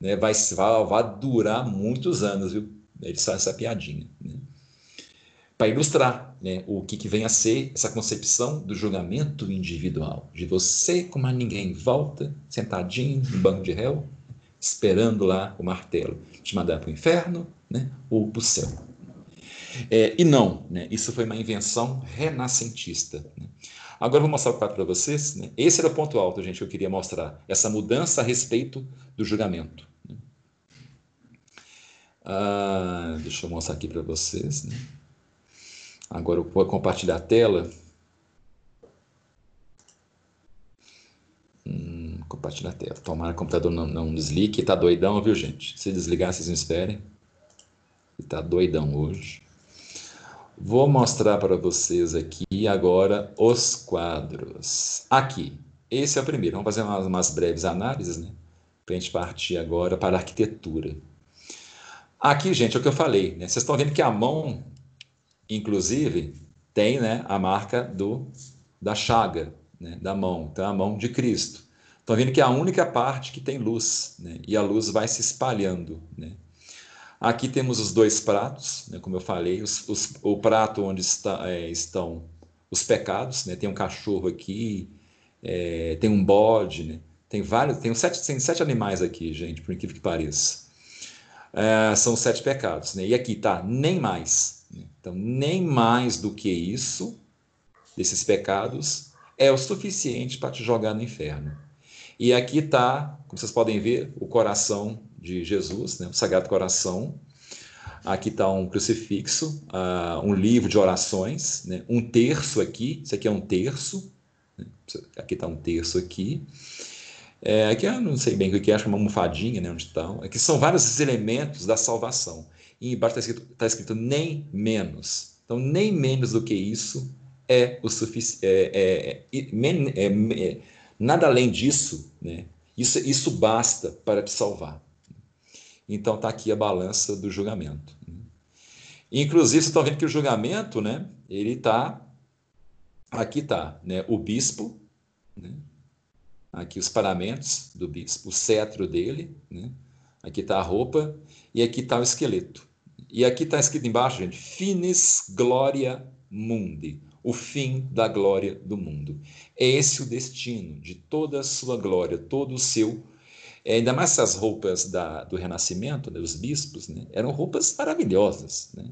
né, vai, vai, vai durar muitos anos, viu? Eles fazem essa piadinha. Né? Para ilustrar né, o que, que vem a ser essa concepção do julgamento individual, de você como a ninguém volta, sentadinho no banco de réu, esperando lá o martelo, te mandar para o inferno né, ou para o céu. É, e não, né, isso foi uma invenção renascentista. Né. Agora eu vou mostrar o quadro para vocês. Né. Esse era o ponto alto, gente, que eu queria mostrar. Essa mudança a respeito do julgamento. Né. Ah, deixa eu mostrar aqui para vocês. Né. Agora eu vou compartilhar a tela. Hum, compartilhar a tela. Tomara que o computador não, não desligue. Está doidão, viu, gente? Se desligar, vocês não esperem. Está doidão hoje. Vou mostrar para vocês aqui agora os quadros. Aqui, esse é o primeiro. Vamos fazer umas, umas breves análises, né? Para a gente partir agora para a arquitetura. Aqui, gente, é o que eu falei. Né? Vocês estão vendo que a mão, inclusive, tem né, a marca do da chaga, né, da mão, então a mão de Cristo. Estão vendo que é a única parte que tem luz, né, e a luz vai se espalhando. Né. Aqui temos os dois pratos, né, como eu falei, os, os, o prato onde está, é, estão os pecados, né, tem um cachorro aqui, é, tem um bode, né, tem vários, tem sete, tem sete animais aqui, gente, por incrível que pareça. É, são sete pecados, né, e aqui tá nem mais. Né, então, nem mais do que isso, desses pecados, é o suficiente para te jogar no inferno. E aqui está, como vocês podem ver, o coração de Jesus, né? o Sagrado Coração. Aqui está um crucifixo, uh, um livro de orações, né? um terço aqui, isso aqui é um terço, né? aqui está um terço aqui. É, aqui eu não sei bem o que é, acho é uma almofadinha, né, onde estão. Aqui são vários elementos da salvação. E embaixo está escrito, tá escrito nem menos. Então, nem menos do que isso é o suficiente. É, é, é, é, nada além disso, né? Isso, isso basta para te salvar. Então está aqui a balança do julgamento. Inclusive, vocês estão vendo que o julgamento, né? Ele está. Aqui está, né? O bispo, né? Aqui os paramentos do bispo, o cetro dele, né? Aqui está a roupa e aqui está o esqueleto. E aqui está escrito embaixo, gente, finis gloria mundi o fim da glória do mundo. É esse o destino de toda a sua glória, todo o seu. É, ainda mais essas roupas da, do Renascimento, né, dos bispos, né, eram roupas maravilhosas. Né?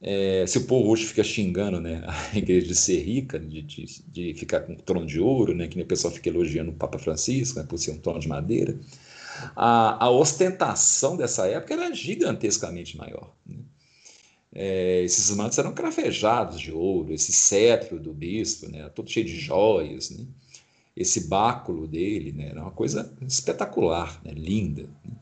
É, se o povo hoje fica xingando né, a igreja de ser rica, de, de, de ficar com um trono de ouro, né, que nem o pessoal fica elogiando o Papa Francisco né, por ser um trono de madeira, a, a ostentação dessa época era gigantescamente maior. Né? É, esses mantos eram crafejados de ouro, esse cetro do bispo, né, todo cheio de joias, né, esse báculo dele, né, era uma coisa espetacular, né, linda. Né.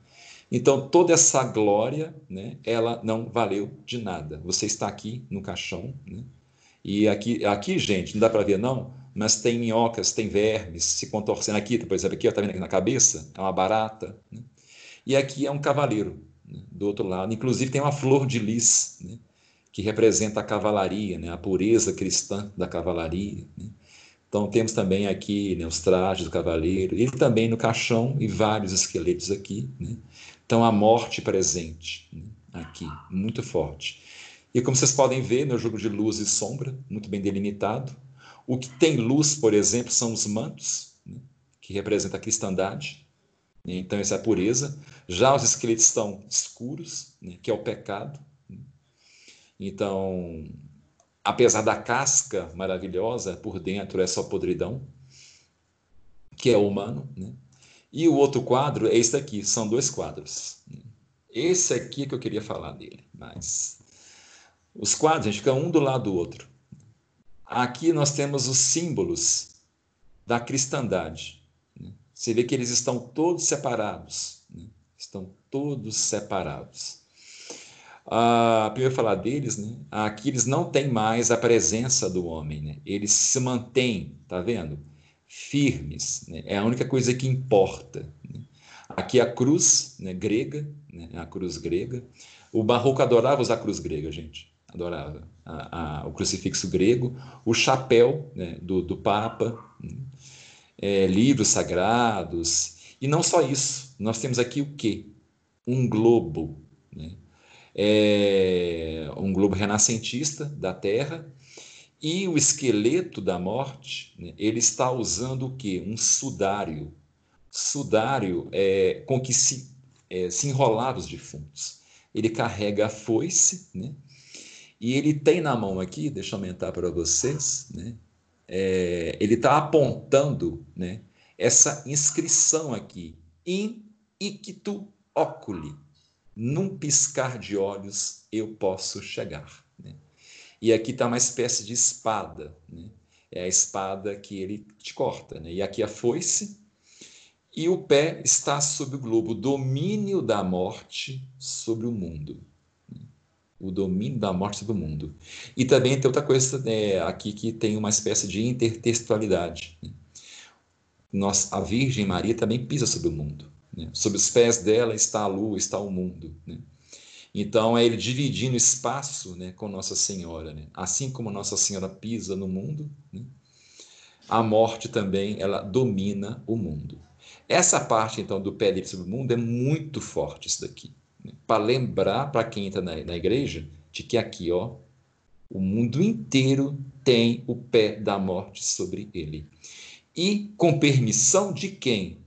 Então, toda essa glória, né, ela não valeu de nada. Você está aqui no caixão, né, e aqui, aqui, gente, não dá para ver não, mas tem minhocas, tem vermes se contorcendo aqui, por exemplo, aqui, está vendo aqui na cabeça? É uma barata. Né? E aqui é um cavaleiro, né, do outro lado. Inclusive tem uma flor de lis, né, que representa a cavalaria, né, a pureza cristã da cavalaria. Né. Então temos também aqui né, os trajes do cavaleiro, ele também no caixão e vários esqueletos aqui. Né. Então a morte presente né, aqui, muito forte. E como vocês podem ver, no jogo de luz e sombra, muito bem delimitado. O que tem luz, por exemplo, são os mantos, né, que representa a cristandade. Então, essa é a pureza. Já os esqueletos estão escuros, né, que é o pecado. Então, apesar da casca maravilhosa, por dentro é só podridão, que é humano. Né? E o outro quadro é esse aqui, são dois quadros. Esse aqui é que eu queria falar dele, mas os quadros, a gente fica um do lado do outro. Aqui nós temos os símbolos da cristandade. Você vê que eles estão todos separados. Né? Estão todos separados. Ah, primeiro falar deles, né? aqui eles não têm mais a presença do homem, né? eles se mantêm, tá vendo? Firmes, né? é a única coisa que importa. Né? Aqui a cruz né, grega, né? a cruz grega. O barroco adorava usar a cruz grega, gente, adorava. A, a, o crucifixo grego, o chapéu né, do, do Papa, né? é, livros sagrados. E não só isso, nós temos aqui o quê? Um globo, né? É, um globo renascentista da Terra, e o esqueleto da morte, né, ele está usando o quê? Um sudário. Sudário é, com que se, é, se enrolava os defuntos. Ele carrega a foice, né? e ele tem na mão aqui, deixa eu aumentar para vocês, né? é, ele está apontando né, essa inscrição aqui, in ictu oculi, num piscar de olhos eu posso chegar. Né? E aqui está uma espécie de espada, né? é a espada que ele te corta. Né? E aqui a foice, e o pé está sob o globo, domínio da morte sobre o mundo o domínio da morte do mundo. E também tem outra coisa é, aqui que tem uma espécie de intertextualidade. Né? Nós, a Virgem Maria também pisa sobre o mundo. Né? Sob os pés dela está a lua, está o mundo. Né? Então é ele dividindo espaço né, com Nossa Senhora. Né? Assim como Nossa Senhora pisa no mundo, né? a morte também ela domina o mundo. Essa parte, então, do pé livre sobre o mundo é muito forte isso daqui. Né? Para lembrar, para quem entra na, na igreja, de que aqui, ó, o mundo inteiro tem o pé da morte sobre ele. E com permissão de quem?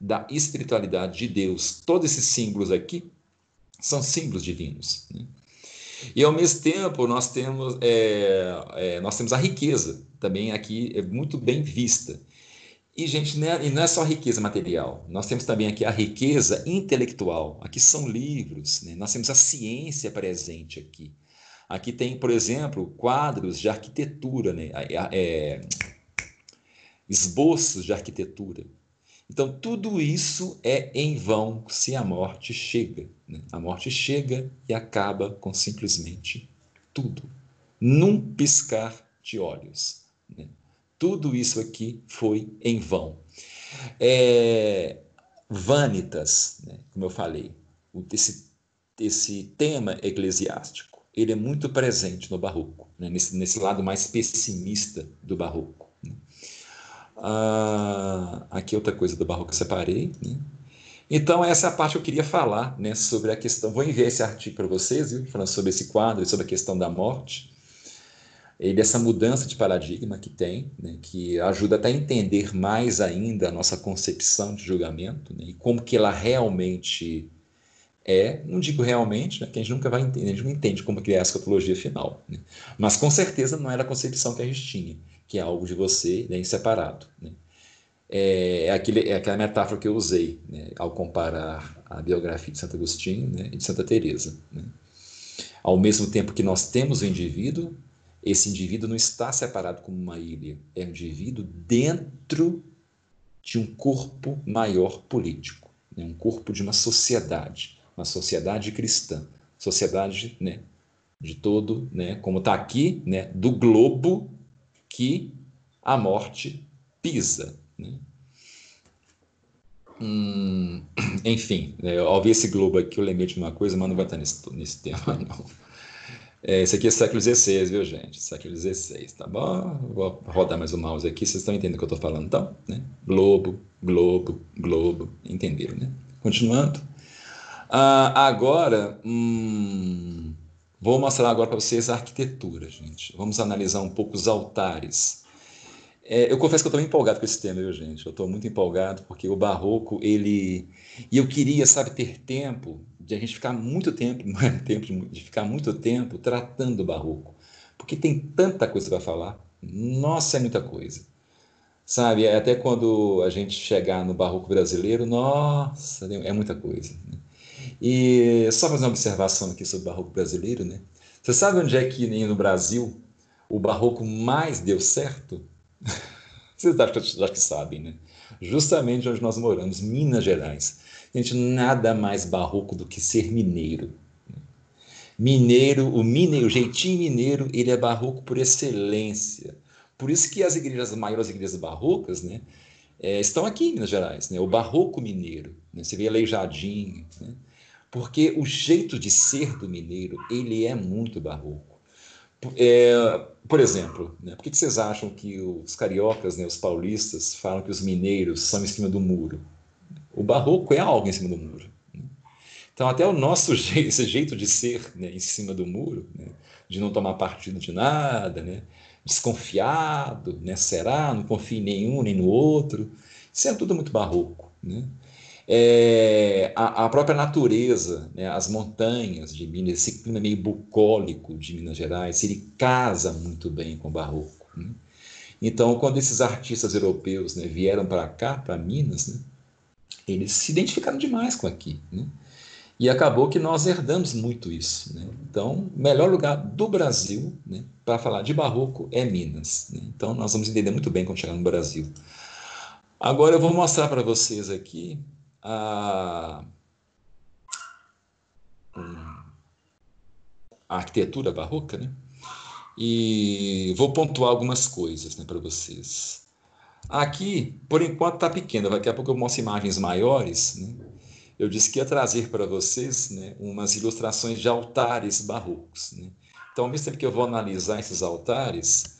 Da espiritualidade de Deus. Todos esses símbolos aqui são símbolos divinos. Né? E ao mesmo tempo nós temos, é, é, nós temos a riqueza também aqui é muito bem vista. E, gente, não é, e não é só riqueza material, nós temos também aqui a riqueza intelectual. Aqui são livros, né? nós temos a ciência presente aqui. Aqui tem, por exemplo, quadros de arquitetura, né? É, esboços de arquitetura. Então, tudo isso é em vão se a morte chega. Né? A morte chega e acaba com simplesmente tudo, num piscar de olhos. Né? Tudo isso aqui foi em vão. É, vanitas, né? como eu falei, esse, esse tema eclesiástico, ele é muito presente no barroco, né? nesse, nesse lado mais pessimista do barroco. Ah, aqui outra coisa do barroco que eu separei. Né? Então, essa é a parte que eu queria falar né, sobre a questão. Vou enviar esse artigo para vocês, viu, falando sobre esse quadro, sobre a questão da morte, e dessa mudança de paradigma que tem, né, que ajuda até a entender mais ainda a nossa concepção de julgamento né, e como que ela realmente é. Não digo realmente, né, que a gente nunca vai entender, a gente não entende como que é a escatologia final. Né, mas com certeza não era a concepção que a gente tinha que é algo de você né, separado. Né? É, é, aquele, é aquela metáfora que eu usei né, ao comparar a biografia de Santo Agostinho né, e de Santa Teresa. Né? Ao mesmo tempo que nós temos o indivíduo, esse indivíduo não está separado como uma ilha, é um indivíduo dentro de um corpo maior político, né? um corpo de uma sociedade, uma sociedade cristã, sociedade né, de todo, né, como está aqui, né, do globo que a morte pisa. Né? Hum, enfim, né, ao ver esse globo aqui, eu lembrei de uma coisa, mas não vai estar nesse, nesse tema, não. É, esse aqui é século XVI, viu, gente? Século XVI, tá bom? Vou rodar mais o mouse aqui, vocês estão entendendo o que eu estou falando, então? Né? Globo, globo, globo, entenderam, né? Continuando. Ah, agora, hum, Vou mostrar agora para vocês a arquitetura, gente. Vamos analisar um pouco os altares. É, eu confesso que eu estou empolgado com esse tema, viu, gente? Eu estou muito empolgado porque o barroco, ele... E eu queria, sabe, ter tempo de a gente ficar muito tempo, tempo de ficar muito tempo tratando o barroco. Porque tem tanta coisa para falar. Nossa, é muita coisa. Sabe, até quando a gente chegar no barroco brasileiro, nossa, é muita coisa. Né? E só fazer uma observação aqui sobre o barroco brasileiro, né? Você sabe onde é que no Brasil o barroco mais deu certo? Vocês acho que sabem, né? Justamente onde nós moramos, Minas Gerais. Gente, nada mais barroco do que ser mineiro. Mineiro, o mineiro, o jeitinho mineiro, ele é barroco por excelência. Por isso que as igrejas, as maiores igrejas barrocas, né, é, estão aqui em Minas Gerais, né? O barroco mineiro, né? Você vê Aleijadinho, né? Porque o jeito de ser do mineiro ele é muito barroco. É, por exemplo, né, por que vocês acham que os cariocas, né, os paulistas, falam que os mineiros são em cima do muro? O barroco é algo em cima do muro. Né? Então, até o nosso jeito, esse jeito de ser né, em cima do muro, né, de não tomar partido de nada, né, desconfiado, né, será, não confia em nenhum nem no outro, isso é tudo muito barroco. Né? É, a, a, própria natureza, né, as montanhas de Minas, esse clima meio bucólico de Minas Gerais, ele casa muito bem com o barroco. Né? Então, quando esses artistas europeus né, vieram para cá, para Minas, né, eles se identificaram demais com aqui. Né? E acabou que nós herdamos muito isso. Né? Então, o melhor lugar do Brasil né, para falar de barroco é Minas. Né? Então, nós vamos entender muito bem quando chegar no Brasil. Agora eu vou mostrar para vocês aqui a, a arquitetura barroca, né? E vou pontuar algumas coisas né, para vocês. Aqui, por enquanto, está pequena, daqui a pouco eu mostro imagens maiores. Né? Eu disse que ia trazer para vocês né, umas ilustrações de altares barrocos. Né? Então, ao mesmo tempo que eu vou analisar esses altares,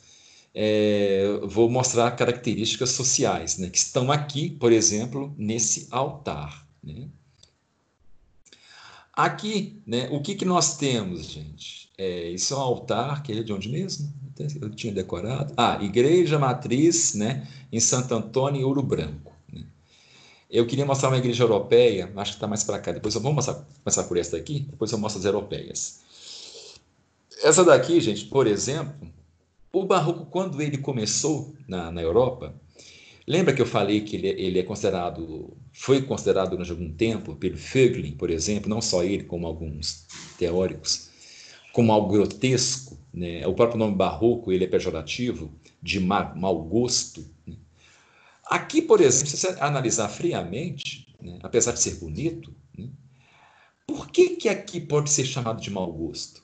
é, vou mostrar características sociais né, que estão aqui, por exemplo, nesse altar. Né? Aqui, né, o que, que nós temos, gente? É, isso é um altar, que é de onde mesmo? Eu tinha decorado. Ah, Igreja Matriz né, em Santo Antônio, em Ouro Branco. Né? Eu queria mostrar uma igreja europeia, acho que está mais para cá. Depois eu vou mostrar, começar por essa daqui, depois eu mostro as europeias. Essa daqui, gente, por exemplo, o barroco, quando ele começou na, na Europa, lembra que eu falei que ele, ele é considerado, foi considerado durante algum tempo, pelo Fögling, por exemplo, não só ele, como alguns teóricos, como algo grotesco, né? o próprio nome barroco ele é pejorativo, de má, mau gosto. Né? Aqui, por exemplo, se você analisar friamente, né? apesar de ser bonito, né? por que, que aqui pode ser chamado de mau gosto?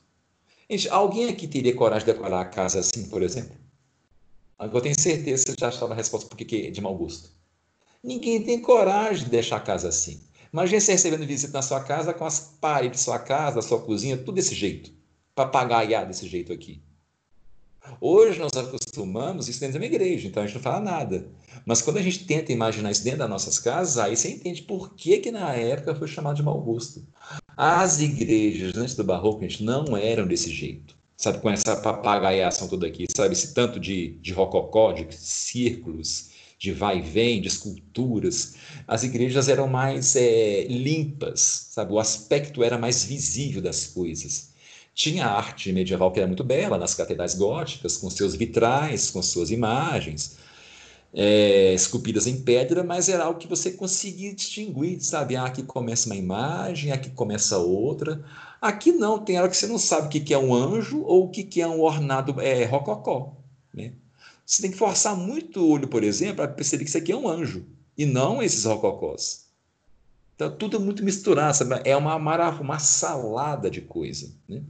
Gente, alguém aqui teria coragem de decorar a casa assim, por exemplo? Eu tenho certeza que você já estava a resposta por que é de mau gosto. Ninguém tem coragem de deixar a casa assim. Imagina você recebendo visita na sua casa com as paredes da sua casa, da sua cozinha, tudo desse jeito. Papagaiar desse jeito aqui. Hoje nós acostumamos isso dentro de uma igreja, então a gente não fala nada. Mas quando a gente tenta imaginar isso dentro das nossas casas, aí você entende por que, que na época foi chamado de mau gosto. As igrejas antes do barroco, gente, não eram desse jeito. Sabe, com essa papagaiação toda aqui, sabe, esse tanto de, de rococó, de círculos, de vai e vem, de esculturas. As igrejas eram mais é, limpas, sabe, o aspecto era mais visível das coisas. Tinha a arte medieval que era muito bela, nas catedrais góticas, com seus vitrais, com suas imagens, é, esculpidas em pedra, mas era algo que você conseguia distinguir, sabe? Ah, aqui começa uma imagem, aqui começa outra. Aqui não, tem hora que você não sabe o que é um anjo ou o que é um ornado é, rococó. Né? Você tem que forçar muito o olho, por exemplo, para perceber que isso aqui é um anjo e não esses rococós. Então, tudo é muito misturado, sabe? é uma, uma salada de coisa. Né?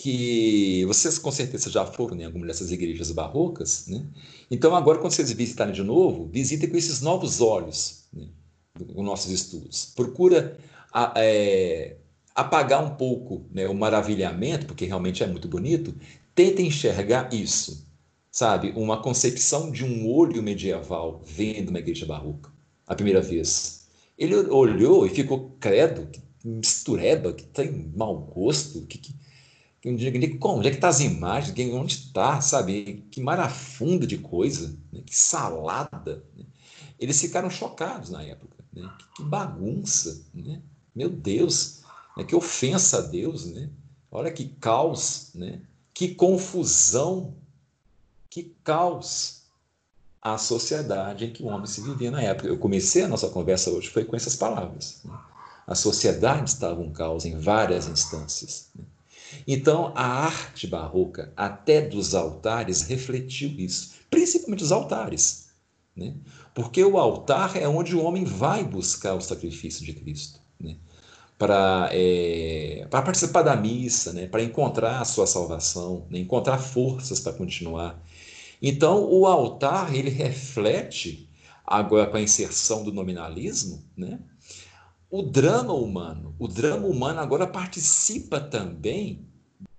Que vocês com certeza já foram em alguma dessas igrejas barrocas, né? Então agora quando vocês visitarem de novo, visitem com esses novos olhos, né? os nossos estudos. Procura é, apagar um pouco né, o maravilhamento, porque realmente é muito bonito. Tenta enxergar isso, sabe? Uma concepção de um olho medieval vendo uma igreja barroca, a primeira vez. Ele olhou e ficou credo, que mistureba, que tem mau gosto, que, que como? Onde é que tá as imagens? Onde está, sabe? Que marafunda de coisa, né? que salada. Né? Eles ficaram chocados na época. Né? Que, bagunça, né? Meu Deus, né? que ofensa a Deus, né? Olha que caos, né? Que confusão, que caos a sociedade em que o homem se vivia na época. Eu comecei a nossa conversa hoje foi com essas palavras. Né? A sociedade estava um caos em várias instâncias. Né? Então, a arte barroca, até dos altares, refletiu isso, principalmente os altares. Né? Porque o altar é onde o homem vai buscar o sacrifício de Cristo. Né? Para é, participar da missa, né? para encontrar a sua salvação, né? encontrar forças para continuar. Então, o altar ele reflete, agora com a inserção do nominalismo, né? o drama humano. O drama humano agora participa também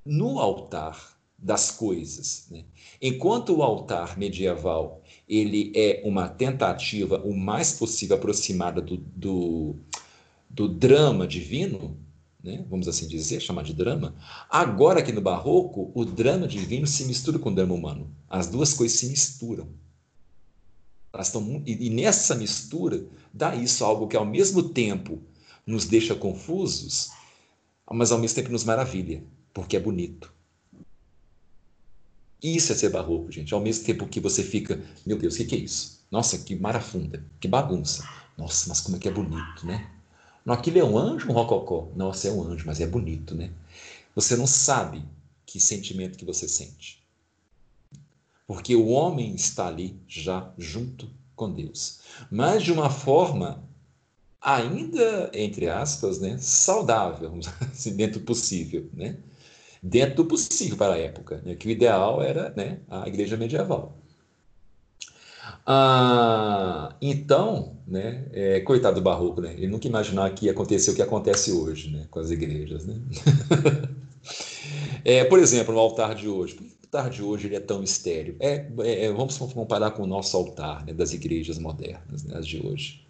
no altar das coisas. Né? Enquanto o altar medieval ele é uma tentativa o mais possível aproximada do, do, do drama divino, né? vamos assim dizer, chamar de drama, agora aqui no barroco, o drama divino se mistura com o drama humano. As duas coisas se misturam. Elas estão, e, e nessa mistura dá isso algo que ao mesmo tempo nos deixa confusos, mas ao mesmo tempo nos maravilha porque é bonito. Isso é ser barroco, gente. Ao mesmo tempo que você fica, meu Deus, o que, que, é isso? Nossa, que marafunda, que bagunça. Nossa, mas como é que é bonito, né? Não, aquilo é um anjo, um rococó. Nossa, é um anjo, mas é bonito, né? Você não sabe que sentimento que você sente. Porque o homem está ali já junto com Deus. Mas de uma forma ainda, entre aspas, né, saudável, assim, dentro possível, né? Dentro do possível para a época, né? que o ideal era né, a igreja medieval. Ah, então, né, é, coitado do barroco, né, ele nunca imaginou que ia acontecer o que acontece hoje né, com as igrejas. Né? é, por exemplo, no altar de hoje, altar de hoje ele é tão estéreo? É, é, é vamos comparar com o nosso altar né, das igrejas modernas, né, as de hoje.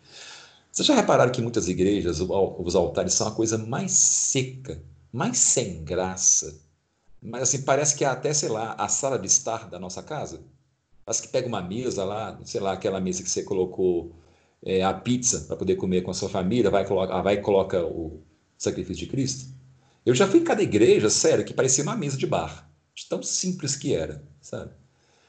Vocês já repararam que muitas igrejas os altares são a coisa mais seca, mais sem graça, mas assim, parece que é até, sei lá, a sala de estar da nossa casa. Parece que pega uma mesa lá, sei lá, aquela mesa que você colocou é, a pizza para poder comer com a sua família, vai, coloca, vai coloca o sacrifício de Cristo. Eu já fui em cada igreja, sério, que parecia uma mesa de bar, tão simples que era, sabe?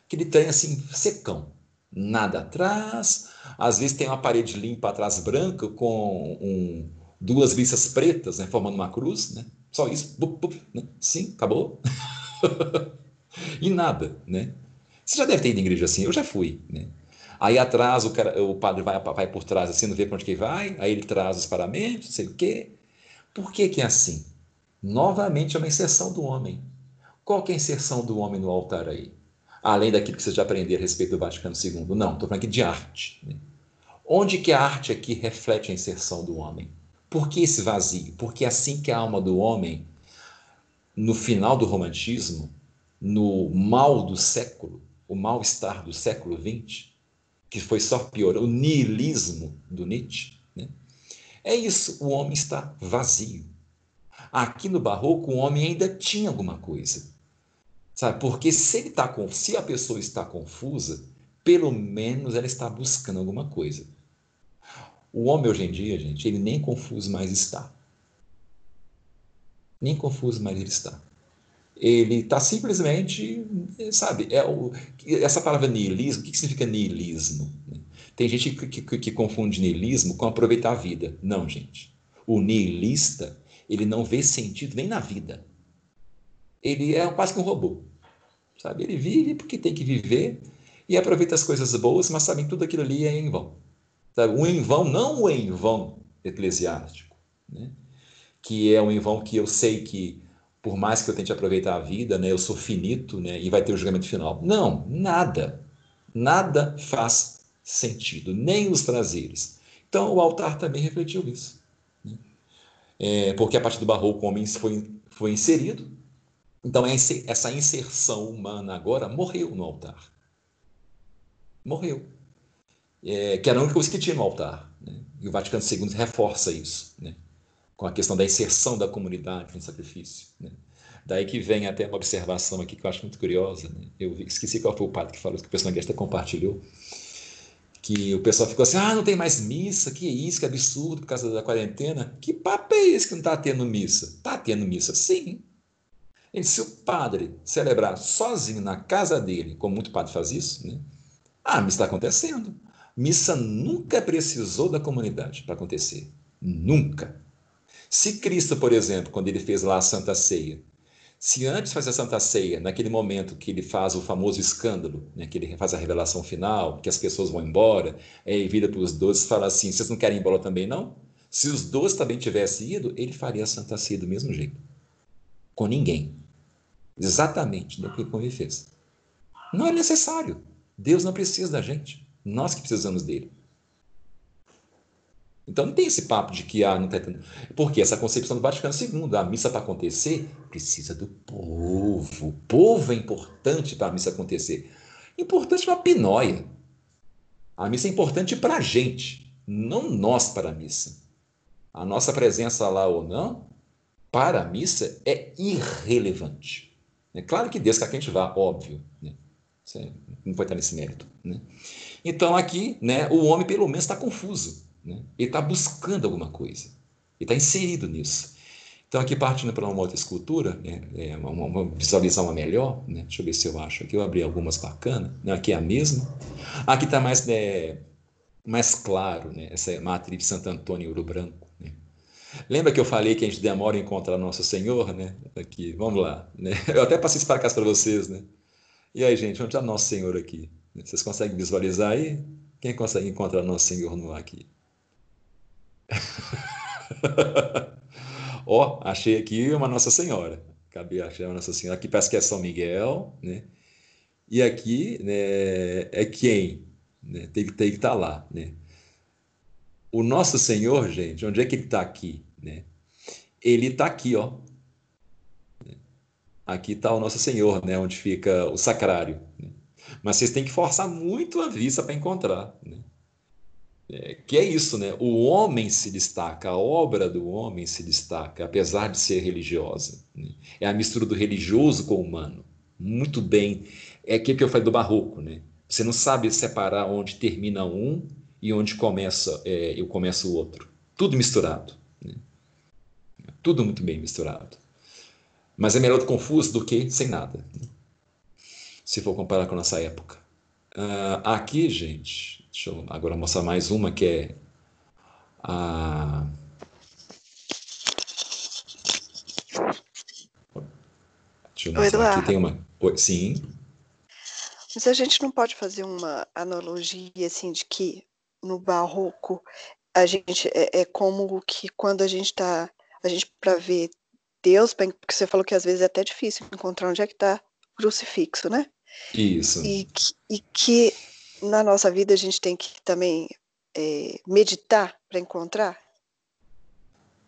Aquele trem assim, secão, nada atrás, às vezes tem uma parede limpa atrás branca com um, duas listas pretas, né, formando uma cruz, né? Só isso, bup, bup, né? sim, acabou. e nada, né? Você já deve ter ido em igreja assim, eu já fui, né? Aí atrás o, cara, o padre vai, vai por trás assim, não vê para onde que vai, aí ele traz os paramentos, não sei o quê. Por que que é assim? Novamente é uma inserção do homem. Qual que é a inserção do homem no altar aí? Além daquilo que você já aprendeu a respeito do Vaticano II. Não, estou falando aqui de arte. Né? Onde que a arte aqui reflete a inserção do homem? Por que esse vazio? Porque assim que a alma do homem, no final do romantismo, no mal do século, o mal-estar do século XX, que foi só pior, o niilismo do Nietzsche, né? é isso, o homem está vazio. Aqui no Barroco, o homem ainda tinha alguma coisa. Sabe? Porque se, ele tá, se a pessoa está confusa, pelo menos ela está buscando alguma coisa. O homem hoje em dia, gente, ele nem confuso mais está. Nem confuso mais ele está. Ele está simplesmente, sabe, é o, essa palavra niilismo, o que, significa niilismo? Tem gente que, que, que confunde niilismo com aproveitar a vida. Não, gente. O niilista, ele não vê sentido nem na vida. Ele é quase que um robô. Sabe? Ele vive porque tem que viver e aproveita as coisas boas, mas sabe, tudo aquilo ali é em vão. Sabe? O em vão, não o em vão eclesiástico, né? que é um em vão que eu sei que, por mais que eu tente aproveitar a vida, né, eu sou finito né, e vai ter o julgamento final. Não, nada. Nada faz sentido, nem os prazeres. Então, o altar também refletiu isso. Né? É, porque a partir do barroco o homem foi, foi inserido. Então, essa inserção humana agora morreu no altar. Morreu é, que era a única coisa que tinha no altar. Né? E o Vaticano II reforça isso, né? com a questão da inserção da comunidade no sacrifício. Né? Daí que vem até uma observação aqui que eu acho muito curiosa. Né? Eu esqueci qual foi o padre que falou, que o pessoal na igreja compartilhou, que o pessoal ficou assim, ah, não tem mais missa, que isso, que absurdo por causa da quarentena. Que papo é esse que não está tendo missa? Está tendo missa, sim. E se o padre celebrar sozinho na casa dele, como muito padre faz isso, né? ah, a missa está acontecendo. Missa nunca precisou da comunidade para acontecer. Nunca. Se Cristo, por exemplo, quando ele fez lá a Santa Ceia, se antes fazer a Santa Ceia, naquele momento que ele faz o famoso escândalo, né, que ele faz a revelação final, que as pessoas vão embora, é vira para os doze e fala assim: vocês não querem ir embora também, não? Se os doze também tivessem ido, ele faria a Santa Ceia do mesmo jeito. Com ninguém. Exatamente do que ele fez. Não é necessário. Deus não precisa da gente. Nós que precisamos dele. Então não tem esse papo de que ah, não está. Porque essa concepção do Vaticano II, a missa para acontecer, precisa do povo. O povo é importante para a missa acontecer. Importante para a pinóia. A missa é importante para a gente, não nós para a missa. A nossa presença lá ou não, para a missa, é irrelevante. É claro que Deus quer que a gente vá, óbvio. Né? Você não pode estar nesse mérito. Né? Então aqui, né, o homem pelo menos está confuso. Né? Ele está buscando alguma coisa. Ele está inserido nisso. Então aqui partindo para uma outra escultura, né, é, uma, uma, visualizar uma melhor, né? deixa eu ver se eu acho aqui, eu abri algumas bacanas, né? aqui é a mesma. Aqui está mais, né, mais claro, né? essa é a matriz de Santo Antônio Ouro Branco. Né? Lembra que eu falei que a gente demora a encontrar Nosso Senhor? Né? Aqui, vamos lá. Né? Eu até passei isso para cá para vocês. Né? E aí, gente, onde está Nosso Senhor aqui? Vocês conseguem visualizar aí? Quem consegue encontrar Nosso Senhor no aqui? Ó, oh, achei aqui uma Nossa Senhora. Acabei achando uma Nossa Senhora. Aqui parece que é São Miguel, né? E aqui né, é quem? Né? Tem, tem que estar tá lá, né? O nosso Senhor, gente, onde é que ele está aqui? Né? Ele está aqui, ó. aqui está o Nosso Senhor, né? onde fica o sacrário. Né? Mas vocês têm que forçar muito a vista para encontrar. Né? É, que é isso, né? O homem se destaca, a obra do homem se destaca, apesar de ser religiosa. Né? É a mistura do religioso com o humano. Muito bem. É aquilo que eu falei do barroco, né? Você não sabe separar onde termina um e onde começa é, eu começo o outro. Tudo misturado. Né? Tudo muito bem misturado. Mas é melhor confuso do que sem nada. Né? Se for comparar com a nossa época. Uh, aqui, gente, deixa eu agora mostrar mais uma que é a. Deixa eu mostrar aqui, tem uma. Sim. Mas a gente não pode fazer uma analogia assim de que no barroco a gente é, é como que quando a gente está a gente para ver Deus, porque você falou que às vezes é até difícil encontrar onde é que está crucifixo, né? Isso. E, e que na nossa vida a gente tem que também é, meditar para encontrar?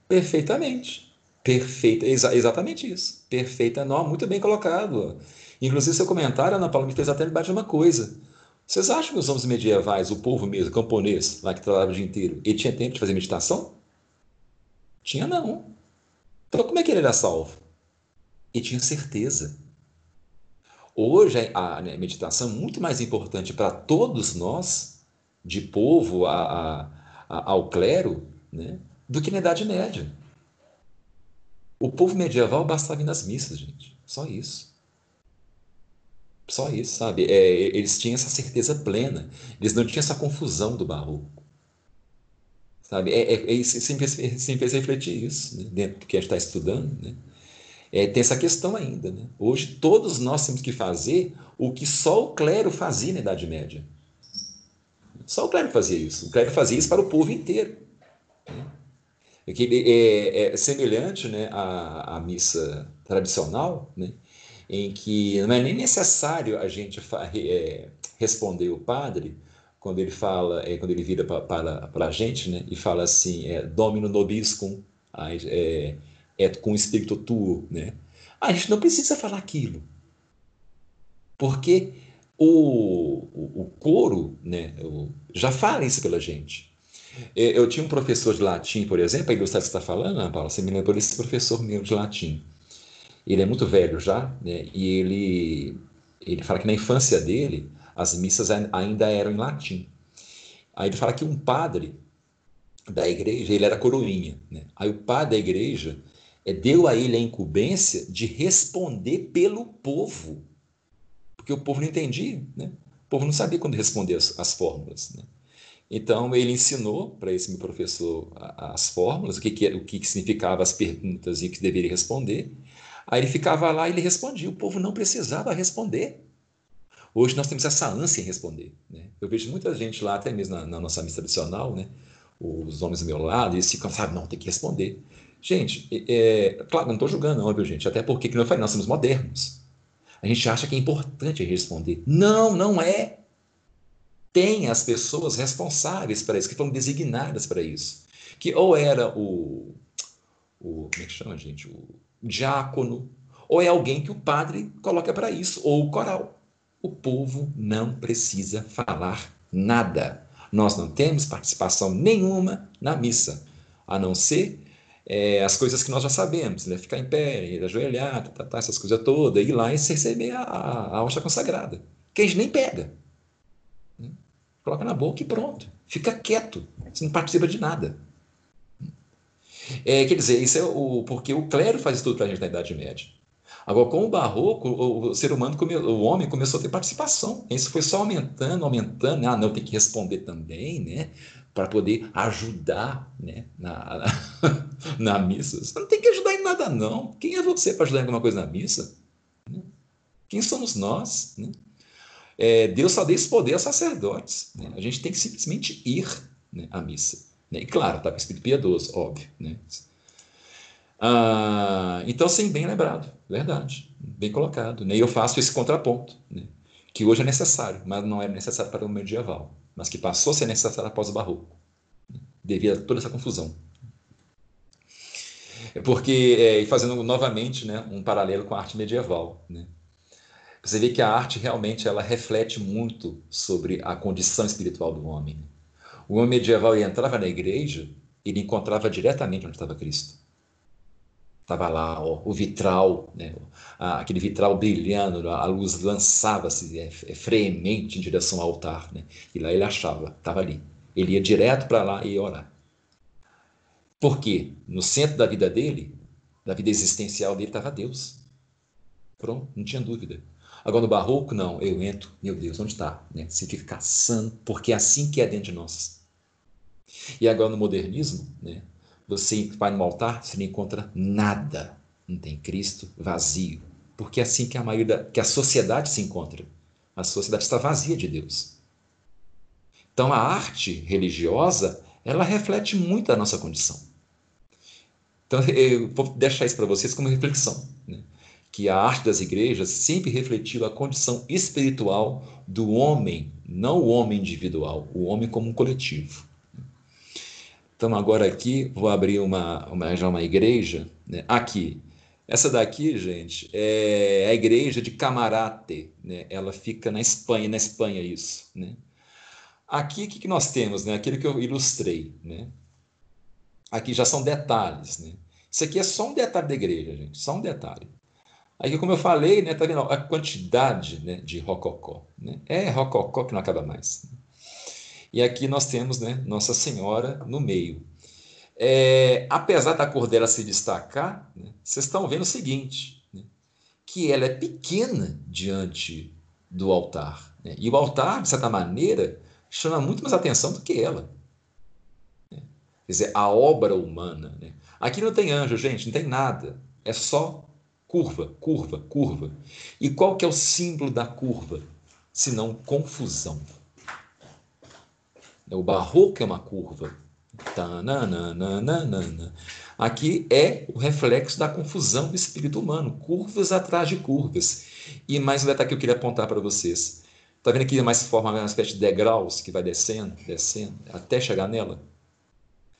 Perfeitamente. Perfeito, exa exatamente isso. Perfeita, não, muito bem colocado. Inclusive, seu comentário, Ana Paula, me fez até lembrar de uma coisa. Vocês acham que os homens medievais, o povo mesmo, camponês, lá que trabalhava o dia inteiro, ele tinha tempo de fazer meditação? Tinha não. Então, como é que ele era salvo? Ele tinha certeza. Hoje, a meditação é muito mais importante para todos nós, de povo a, a, a, ao clero, né, do que na Idade Média. O povo medieval bastava ir nas missas, gente. Só isso. Só isso, sabe? É, eles tinham essa certeza plena. Eles não tinham essa confusão do barroco. Sabe? É, é, é refletir isso né? dentro do que a gente está estudando. Né? É, tem essa questão ainda. Né? Hoje, todos nós temos que fazer o que só o clero fazia na Idade Média. Só o clero fazia isso. O clero fazia isso para o povo inteiro. Né? É, é, é, semelhante né, à, à missa tradicional, né, em que não é nem necessário a gente é, responder o padre quando ele fala, é, quando ele vira para a gente né, e fala assim, é, Domino nobiscum, é, é com o espírito tuo. Né? A gente não precisa falar aquilo, porque o, o, o coro né, já fala isso pela gente. É, eu tinha um professor de latim, por exemplo, a ilustrar que você está falando, Ana Paula, você me lembrou desse professor meu de latim. Ele é muito velho já, né? e ele, ele fala que na infância dele, as missas ainda eram em latim. Aí ele fala que um padre da igreja, ele era coroinha, né? aí o padre da igreja é, deu a ele a incumbência de responder pelo povo, porque o povo não entendia, né? o povo não sabia quando responder as, as fórmulas. Né? Então, ele ensinou para esse meu professor as fórmulas, o que, que, o que significava as perguntas e o que deveria responder. Aí ele ficava lá e ele respondia. O povo não precisava responder. Hoje nós temos essa ânsia em responder. Né? Eu vejo muita gente lá, até mesmo na, na nossa missa tradicional, né? os homens do meu lado, eles ficam, sabe, não, tem que responder. Gente, é, claro, não estou julgando, não, viu, gente? Até porque, como eu falei, nós somos modernos. A gente acha que é importante responder. Não, não é tem as pessoas responsáveis para isso, que foram designadas para isso. Que ou era o, o como é que chama, gente? O diácono, ou é alguém que o padre coloca para isso, ou o coral. O povo não precisa falar nada. Nós não temos participação nenhuma na missa, a não ser é, as coisas que nós já sabemos, né? ficar em pé, ajoelhar, tá, tá, tá, essas coisas todas, ir lá e receber a, a, a consagrada, que a gente nem pega. Coloca na boca e pronto. Fica quieto. Você não participa de nada. É, quer dizer, isso é o porque o clero faz tudo para a gente na Idade Média. Agora, com o barroco, o, o ser humano, come, o homem começou a ter participação. Isso foi só aumentando, aumentando. Ah, não, tem que responder também, né? Para poder ajudar né? na, na, na, missa. Você não tem que ajudar em nada, não. Quem é você para ajudar em alguma coisa na missa? Quem somos nós? Né? é, Deus só deu esse poder aos sacerdotes. Né? A gente tem que simplesmente ir né, à missa. Né? E claro, está com o espírito piedoso, óbvio. Né? Ah, então, sim, bem lembrado, verdade, bem colocado. Né? E eu faço esse contraponto, né? que hoje é necessário, mas não é necessário para o medieval, mas que passou a ser necessário após o barroco, devido a toda essa confusão. É porque, é, fazendo novamente né, um paralelo com a arte medieval, né? você vê que a arte realmente ela reflete muito sobre a condição espiritual do homem. O homem medieval entrava na igreja, ele encontrava diretamente onde estava Cristo. Estava lá ó, o vitral, né? aquele vitral brilhando, a luz lançava-se é, é, freemente em direção ao altar. Né? E lá ele achava, estava ali. Ele ia direto para lá e ia orar. Por quê? No centro da vida dele, da vida existencial dele, estava Deus. Pronto, não tinha dúvida. Agora no barroco, não, eu entro, meu Deus, onde está? Né? Você fica caçando, porque é assim que é dentro de nós. E agora no modernismo, né? Você vai no altar, você não encontra nada. Não tem Cristo, vazio. Porque é assim que a maioria que a sociedade se encontra. A sociedade está vazia de Deus. Então a arte religiosa, ela reflete muito a nossa condição. Então eu vou deixar isso para vocês como reflexão, né? que a arte das igrejas sempre refletiu a condição espiritual do homem, não o homem individual, o homem como um coletivo. Então, agora aqui, vou abrir uma, uma já uma igreja. Né? Aqui. Essa daqui, gente, é a igreja de Camarate. Né? Ela fica na Espanha, na Espanha isso. Né? Aqui, o que, que nós temos? Né? Aquilo que eu ilustrei. Né? Aqui já são detalhes. Né? Isso aqui é só um detalhe da igreja, gente. Só um detalhe. Aqui, como eu falei, né, tá vendo a quantidade né, de rococó. Né? É rococó que não acaba mais. E aqui nós temos né, Nossa Senhora no meio. É, apesar da cor dela se destacar, né, vocês estão vendo o seguinte, né, que ela é pequena diante do altar. Né, e o altar, de certa maneira, chama muito mais atenção do que ela. Né. Quer dizer, a obra humana. Né. Aqui não tem anjo, gente, não tem nada. É só curva, curva, curva. E qual que é o símbolo da curva? Senão confusão. O barroco é uma curva. Aqui é o reflexo da confusão do espírito humano, curvas atrás de curvas. E mais um detalhe que eu queria apontar para vocês. Está vendo aqui mais forma uma espécie de degraus que vai descendo, descendo, até chegar nela?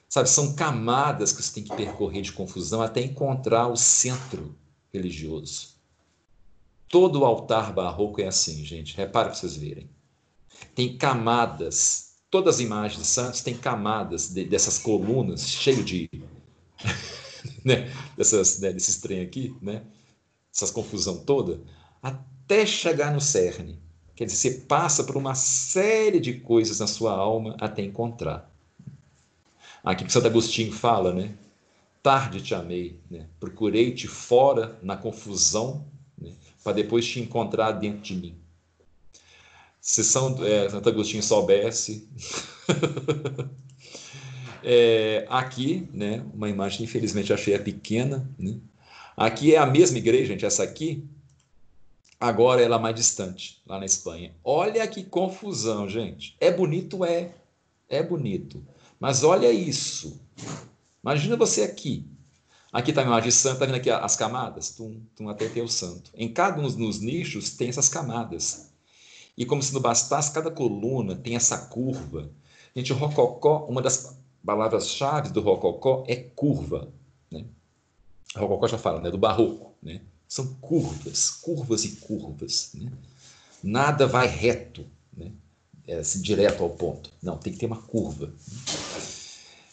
Sabe, são camadas que você tem que percorrer de confusão até encontrar o centro religioso. Todo altar barroco é assim, gente. Repara para vocês verem. Tem camadas todas as imagens de santos têm camadas de, dessas colunas, cheio de. né, dessas, né, desses trem aqui, né? Essas confusão toda, até chegar no cerne. Quer dizer, você passa por uma série de coisas na sua alma até encontrar. Aqui que Santo Agostinho fala, né? Tarde te amei, né? procurei-te fora na confusão, né? para depois te encontrar dentro de mim. Se São, é, Santo Agostinho soubesse. é, aqui, né, uma imagem, infelizmente, achei é pequena. Né? Aqui é a mesma igreja, gente, essa aqui. Agora ela é mais distante, lá na Espanha. Olha que confusão, gente. É bonito, é. É bonito. Mas olha isso. Imagina você aqui. Aqui está a imagem de santo, está vendo aqui as camadas? Tum, tum, até ter o santo. Em cada um dos nichos tem essas camadas. E como se não bastasse, cada coluna tem essa curva. Gente, o rococó, uma das palavras-chave do rococó é curva. Né? O rococó já fala, né? do barroco. Né? São curvas, curvas e curvas. Né? Nada vai reto, né? é, assim, direto ao ponto. Não, tem que ter uma curva.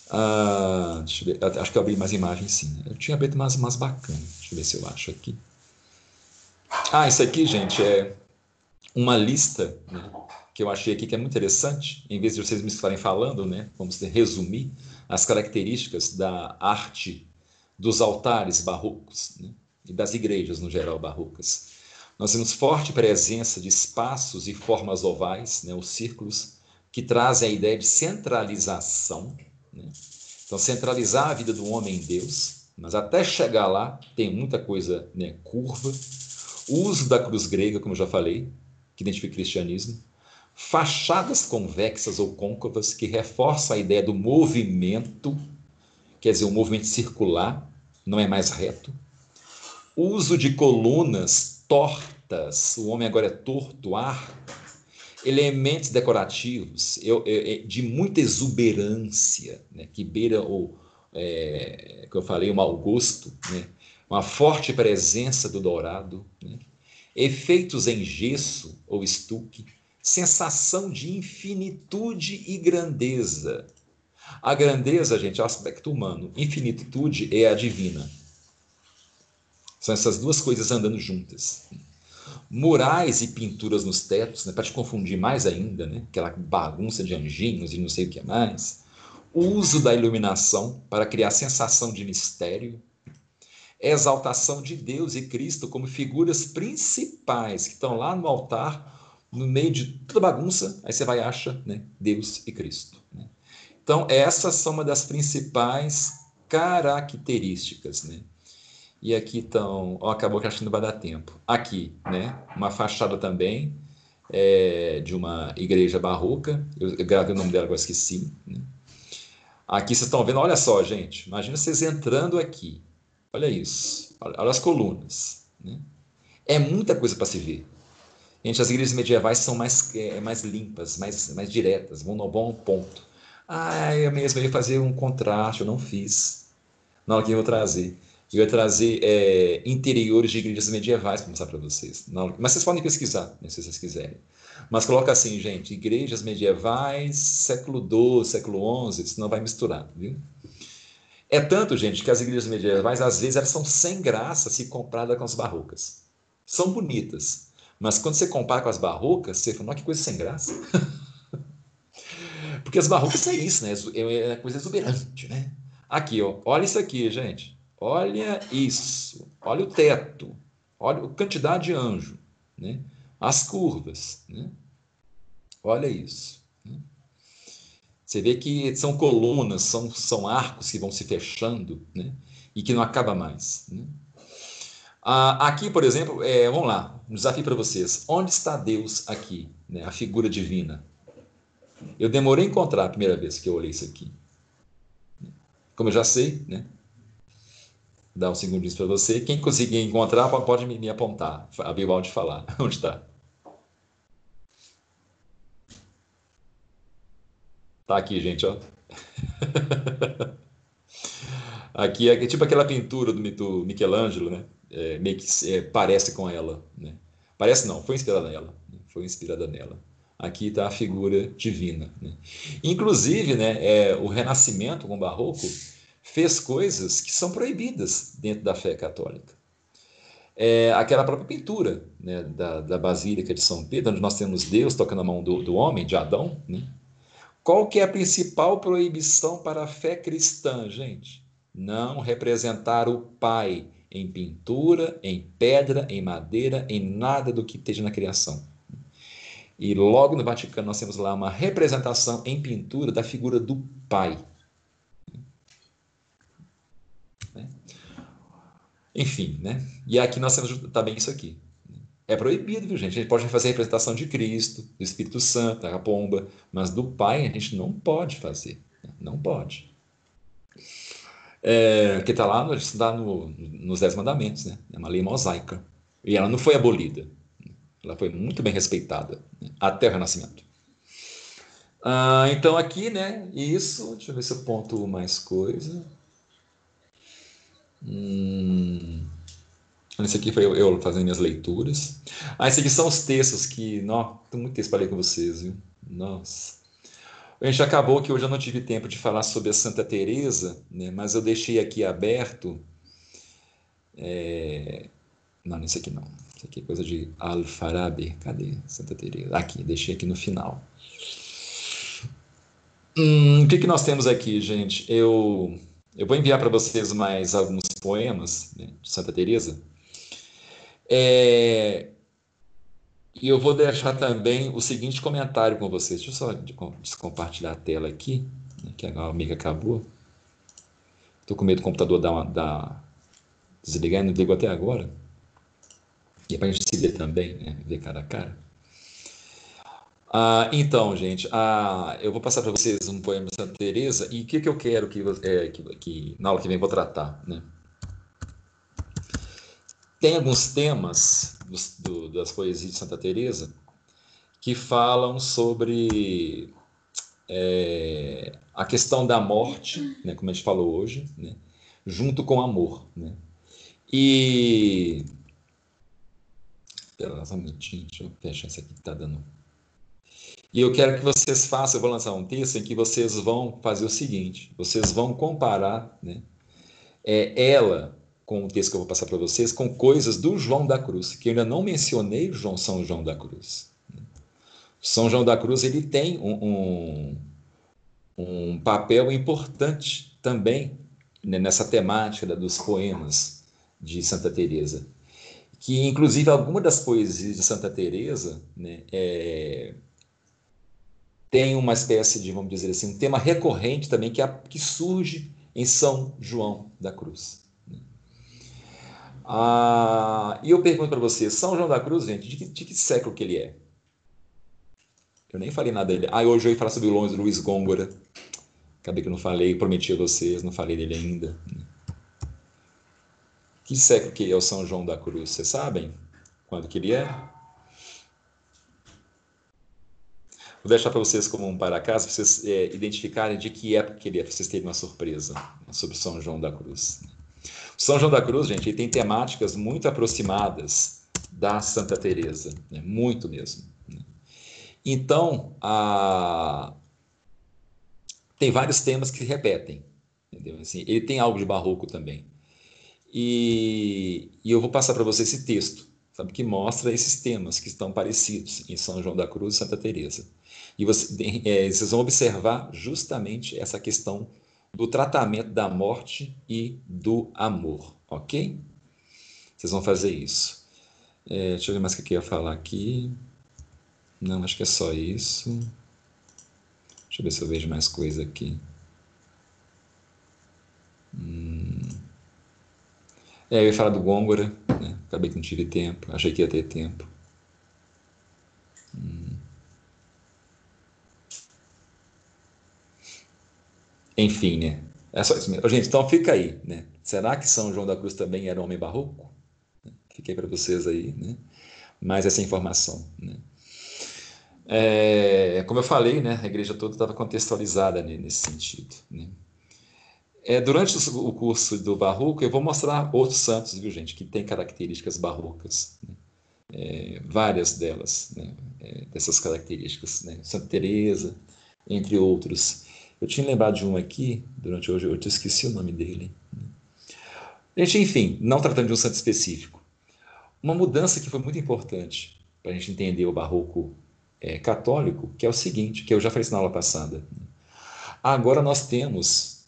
Ah, acho que eu abri mais imagens sim. Eu tinha aberto umas, umas bacanas. Deixa eu ver se eu acho aqui. Ah, isso aqui, gente, é uma lista né, que eu achei aqui que é muito interessante, em vez de vocês me estarem falando, né, vamos resumir as características da arte dos altares barrocos né, e das igrejas no geral barrocas. Nós temos forte presença de espaços e formas ovais, né, os círculos, que trazem a ideia de centralização. Né? Então, centralizar a vida do homem em Deus, mas até chegar lá tem muita coisa né, curva. O uso da cruz grega, como eu já falei, que identifica o cristianismo, fachadas convexas ou côncavas que reforçam a ideia do movimento, quer dizer, um movimento circular, não é mais reto. Uso de colunas tortas, o homem agora é torto, ar. Elementos decorativos eu, eu, de muita exuberância, né, que beira o, é, que eu falei, um mau gosto, né? uma forte presença do dourado, né? Efeitos em gesso ou estuque, sensação de infinitude e grandeza. A grandeza, gente, é o aspecto humano. Infinitude é a divina. São essas duas coisas andando juntas. Murais e pinturas nos tetos, né, para te confundir mais ainda, né, aquela bagunça de anjinhos e não sei o que mais. O uso da iluminação para criar sensação de mistério. Exaltação de Deus e Cristo como figuras principais que estão lá no altar no meio de toda bagunça, aí você vai e acha né, Deus e Cristo. Né? Então, essas são uma das principais características. Né? E aqui estão. Acabou que acho que não vai dar tempo. Aqui, né? Uma fachada também é, de uma igreja barroca. Eu gravei o nome dela, agora esqueci. Né? Aqui vocês estão vendo, olha só, gente. Imagina vocês entrando aqui. Olha isso. Olha as colunas. Né? É muita coisa para se ver. Gente, as igrejas medievais são mais, é, mais limpas, mais, mais diretas, vão no bom ponto. Ah, eu mesmo ia fazer um contraste, eu não fiz. Na hora que eu vou trazer. Eu ia trazer é, interiores de igrejas medievais para mostrar para vocês. Não, mas vocês podem pesquisar, né, se vocês quiserem. Mas coloca assim, gente, igrejas medievais, século XII, século XI, senão vai misturar, viu? É tanto, gente, que as igrejas medievais, às vezes, elas são sem graça se comparadas com as barrocas. São bonitas, mas quando você compara com as barrocas, você fala, que coisa sem graça. Porque as barrocas é isso, né? É, é coisa exuberante, né? Aqui, ó. Olha isso aqui, gente. Olha isso. Olha o teto. Olha a quantidade de anjo, né? As curvas, né? Olha isso. Você vê que são colunas, são, são arcos que vão se fechando, né? E que não acaba mais. Né? Ah, aqui, por exemplo, é, vamos lá, um desafio para vocês. Onde está Deus aqui, né, a figura divina? Eu demorei a encontrar a primeira vez que eu olhei isso aqui. Como eu já sei, né? Dá um segundinho para você. Quem conseguir encontrar, pode me, me apontar. A Bibaldi falar. Onde está? Tá aqui, gente, ó. aqui é tipo aquela pintura do, Michelangelo, né? é, meio que é, parece com ela. Né? Parece não, foi inspirada nela. Né? Foi inspirada nela. Aqui está a figura divina. Né? Inclusive, né, é, o Renascimento com o Barroco fez coisas que são proibidas dentro da fé católica. É, aquela própria pintura né, da, da Basílica de São Pedro, onde nós temos Deus tocando a mão do, do homem, de Adão. Né? Qual que é a principal proibição para a fé cristã, gente? Não representar o Pai em pintura, em pedra, em madeira, em nada do que esteja na criação. E logo no Vaticano nós temos lá uma representação em pintura da figura do Pai. Né? Enfim, né? E aqui nós temos também isso aqui. É proibido, viu, gente? A gente pode fazer a representação de Cristo, do Espírito Santo, da pomba, mas do Pai a gente não pode fazer. Não pode é, que está lá está no, nos Dez Mandamentos, né? é uma lei mosaica. E ela não foi abolida, ela foi muito bem respeitada né? até o Renascimento. Ah, então aqui, né, isso, deixa eu ver se eu ponto mais coisa. Hum, esse aqui foi eu, eu, fazendo minhas leituras. Ah, esses aqui são os textos que, não, muito texto para ler com vocês, viu? Nossa. A gente acabou que hoje eu não tive tempo de falar sobre a Santa Teresa, né? mas eu deixei aqui aberto. É... Não, isso aqui não. Isso aqui é coisa de Al-Farabi. Cadê Santa Teresa? Aqui, deixei aqui no final. Hum, o que, que nós temos aqui, gente? Eu, eu vou enviar para vocês mais alguns poemas né, de Santa Teresa. É, e eu vou deixar também o seguinte comentário com vocês. Deixa eu só compartilhar a tela aqui, né, que a amiga acabou. Estou com medo do computador dar, uma, dar desligar não ligou até agora. E é para a gente se ver também, né? ver cara a cara. Ah, então, gente, ah, eu vou passar para vocês um poema de Santa Teresa e o que, que eu quero que, é, que, que na aula que vem vou tratar, né? Tem alguns temas do, das poesias de Santa Teresa que falam sobre é, a questão da morte, né, como a gente falou hoje, né, junto com o amor. Né? E. Espera só um minutinho, deixa eu fechar isso aqui que está dando. E eu quero que vocês façam, eu vou lançar um texto em que vocês vão fazer o seguinte: vocês vão comparar né, é, ela com o texto que eu vou passar para vocês, com coisas do João da Cruz, que eu ainda não mencionei João São João da Cruz. São João da Cruz ele tem um, um, um papel importante também né, nessa temática dos poemas de Santa Teresa, que inclusive algumas das poesias de Santa Teresa né, é, tem uma espécie de, vamos dizer assim, um tema recorrente também que, é, que surge em São João da Cruz. Ah, e eu pergunto para você, São João da Cruz, gente, de que, de que, século que ele é? Eu nem falei nada dele. Ah, hoje eu ia falar sobre o Luiz Gôngora. Acabei que não falei, prometi a vocês, não falei dele ainda. Que século que é o São João da Cruz? Vocês sabem quando que ele é? Vou deixar para vocês como um para casa, vocês é, identificarem de que época que ele é, para vocês terem uma surpresa sobre São João da Cruz. São João da Cruz, gente, ele tem temáticas muito aproximadas da Santa Teresa, né? muito mesmo. Né? Então, a... tem vários temas que se repetem, entendeu? Assim, ele tem algo de barroco também. E, e eu vou passar para você esse texto, sabe, que mostra esses temas que estão parecidos em São João da Cruz e Santa Teresa. E você, é, vocês vão observar justamente essa questão do tratamento da morte e do amor, ok? Vocês vão fazer isso. É, deixa eu ver mais o que eu ia falar aqui. Não, acho que é só isso. Deixa eu ver se eu vejo mais coisa aqui. Hum. É, eu ia falar do Gôngora, né? acabei que não tive tempo, achei que ia ter tempo. Enfim, né? É só isso mesmo. Gente, então fica aí, né? Será que São João da Cruz também era homem barroco? Fiquei para vocês aí, né? Mais essa informação, né? É, como eu falei, né? A igreja toda estava contextualizada nesse sentido, né? É, durante o curso do barroco, eu vou mostrar outros santos, viu, gente, que têm características barrocas. Né? É, várias delas, né? é, dessas características. Né? Santa Teresa, entre outros. Eu tinha lembrado de um aqui, durante hoje, eu te esqueci o nome dele. Gente, enfim, não tratando de um santo específico. Uma mudança que foi muito importante para a gente entender o barroco é, católico, que é o seguinte, que eu já falei na aula passada. Agora nós temos.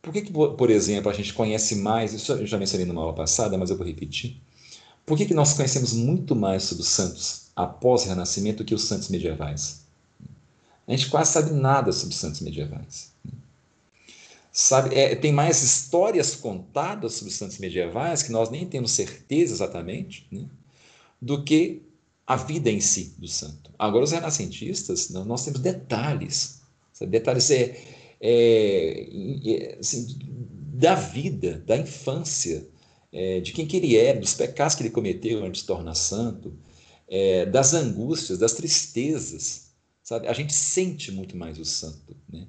Por que, que, por exemplo, a gente conhece mais? Isso eu já mencionei numa aula passada, mas eu vou repetir. Por que, que nós conhecemos muito mais sobre os santos após o Renascimento que os santos medievais? A gente quase sabe nada sobre santos medievais. Sabe, é, tem mais histórias contadas sobre santos medievais que nós nem temos certeza exatamente, né, do que a vida em si do santo. Agora, os renascentistas, nós temos detalhes, sabe, detalhes é, é, é assim, da vida, da infância, é, de quem que ele era, dos pecados que ele cometeu antes de se tornar santo, é, das angústias, das tristezas Sabe? A gente sente muito mais o santo. Né?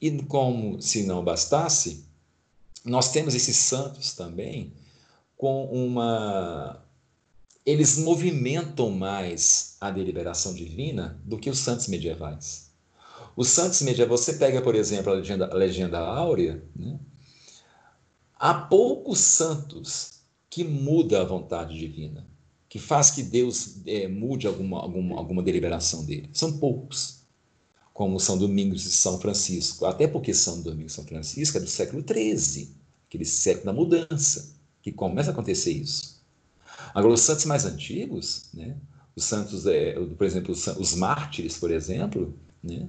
E como se não bastasse, nós temos esses santos também com uma. Eles movimentam mais a deliberação divina do que os santos medievais. Os santos medievais, você pega, por exemplo, a legenda, a legenda áurea, né? há poucos santos que mudam a vontade divina que faz que Deus é, mude alguma, alguma, alguma deliberação dele. São poucos, como São Domingos e São Francisco. Até porque São Domingos e São Francisco é do século XIII, aquele século da mudança, que começa a acontecer isso. Agora, os santos mais antigos, né, os santos, é, por exemplo, os, mártires, por exemplo, né,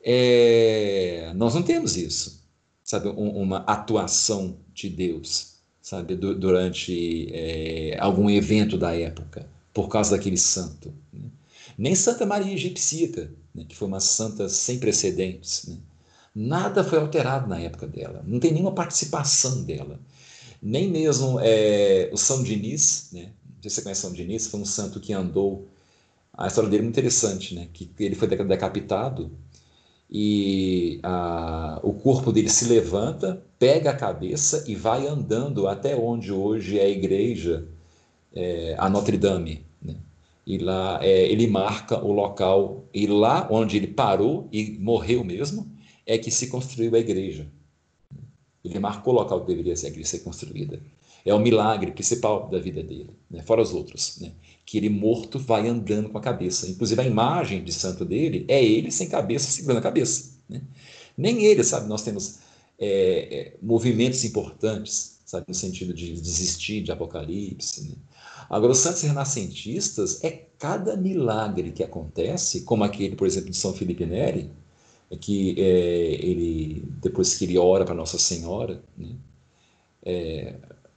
é, nós não temos isso, sabe, um, uma atuação de Deus sabe, durante é, algum evento da época, por causa daquele santo. Né? Nem Santa Maria Egipcíaca, né, que foi uma santa sem precedentes, né? nada foi alterado na época dela, não tem nenhuma participação dela. Nem mesmo é, o São Diniz, né? não sei se você conhece São Diniz, foi um santo que andou. A história dele é muito interessante, né? que ele foi decapitado e a, o corpo dele se levanta, pega a cabeça e vai andando até onde hoje é a igreja, é, a Notre Dame. Né? E lá é, ele marca o local, e lá onde ele parou e morreu mesmo, é que se construiu a igreja. Ele marcou o local que deveria ser construída. É o milagre principal da vida dele, né? fora os outros. Né? Que ele morto vai andando com a cabeça. Inclusive a imagem de santo dele é ele sem cabeça, segurando a cabeça. Né? Nem ele, sabe? Nós temos é, é, movimentos importantes, sabe? No sentido de desistir de Apocalipse. Né? Agora, os santos renascentistas é cada milagre que acontece, como aquele, por exemplo, de São Felipe Neri, que é, ele, depois que ele ora para Nossa Senhora, né? É,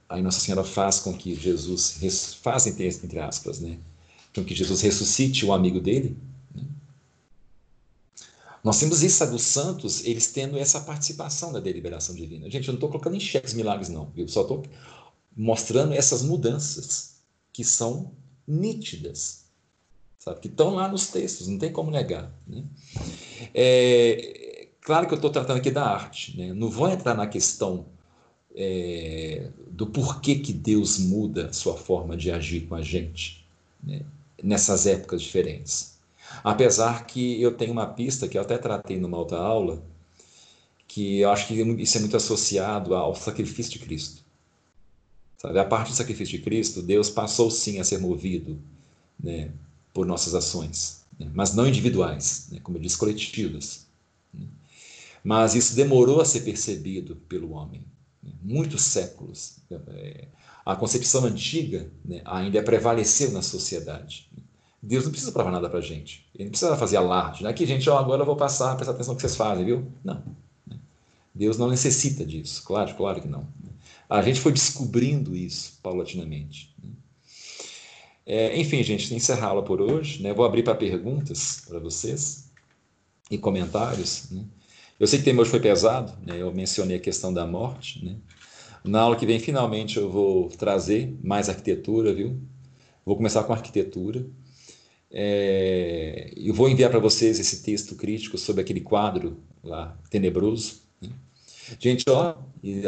aí Nossa Senhora faz com que Jesus, faz entre, entre aspas, né? com que Jesus ressuscite o amigo dele. Nós temos isso dos santos, eles tendo essa participação da deliberação divina. Gente, eu não estou colocando em xeque os milagres, não, viu? Só estou mostrando essas mudanças que são nítidas, sabe? Que estão lá nos textos, não tem como negar. Né? É, claro que eu estou tratando aqui da arte, né? não vou entrar na questão é, do porquê que Deus muda sua forma de agir com a gente né, nessas épocas diferentes. Apesar que eu tenho uma pista que eu até tratei numa outra aula, que eu acho que isso é muito associado ao sacrifício de Cristo. Sabe? A parte do sacrifício de Cristo, Deus passou sim a ser movido né, por nossas ações, né, mas não individuais, né, como eu disse, coletivas. Né. Mas isso demorou a ser percebido pelo homem muitos séculos. É, a concepção antiga né, ainda prevaleceu na sociedade. Deus não precisa provar nada para a gente. Ele não precisa fazer alarde. Não é que, gente, ó, agora eu vou passar, prestar atenção no que vocês fazem, viu? Não. Deus não necessita disso. Claro, claro que não. A gente foi descobrindo isso paulatinamente. É, enfim, gente, encerrá-la por hoje. Né? Vou abrir para perguntas para vocês e comentários. Né? Eu sei que o tema hoje foi pesado, né? eu mencionei a questão da morte. Né? Na aula que vem, finalmente, eu vou trazer mais arquitetura, viu? Vou começar com arquitetura. É... Eu vou enviar para vocês esse texto crítico sobre aquele quadro lá, tenebroso. Né? Gente, ó,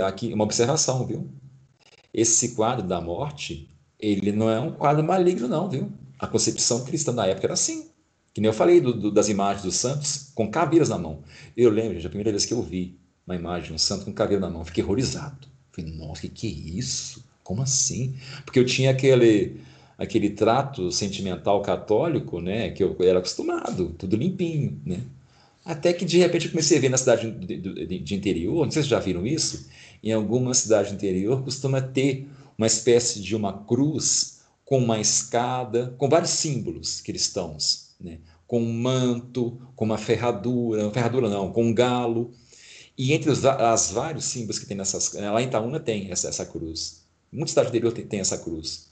aqui uma observação, viu? Esse quadro da morte, ele não é um quadro maligno, não, viu? A concepção cristã da época era assim. Que nem eu falei do, do, das imagens dos santos com caveiras na mão. Eu lembro, gente, a primeira vez que eu vi uma imagem de um santo com caveira na mão, fiquei horrorizado. Falei, nossa, que que é isso? Como assim? Porque eu tinha aquele aquele trato sentimental católico, né, que eu era acostumado, tudo limpinho, né? Até que de repente eu comecei a ver na cidade de, de, de interior, não sei se já viram isso, em alguma cidade interior costuma ter uma espécie de uma cruz com uma escada, com vários símbolos cristãos né? com um manto, com uma ferradura, ferradura não, com um galo. E entre os as vários símbolos que tem nessas. Lá em Itaúna tem essa, essa cruz. Muitas cidades do interior tem, tem essa cruz.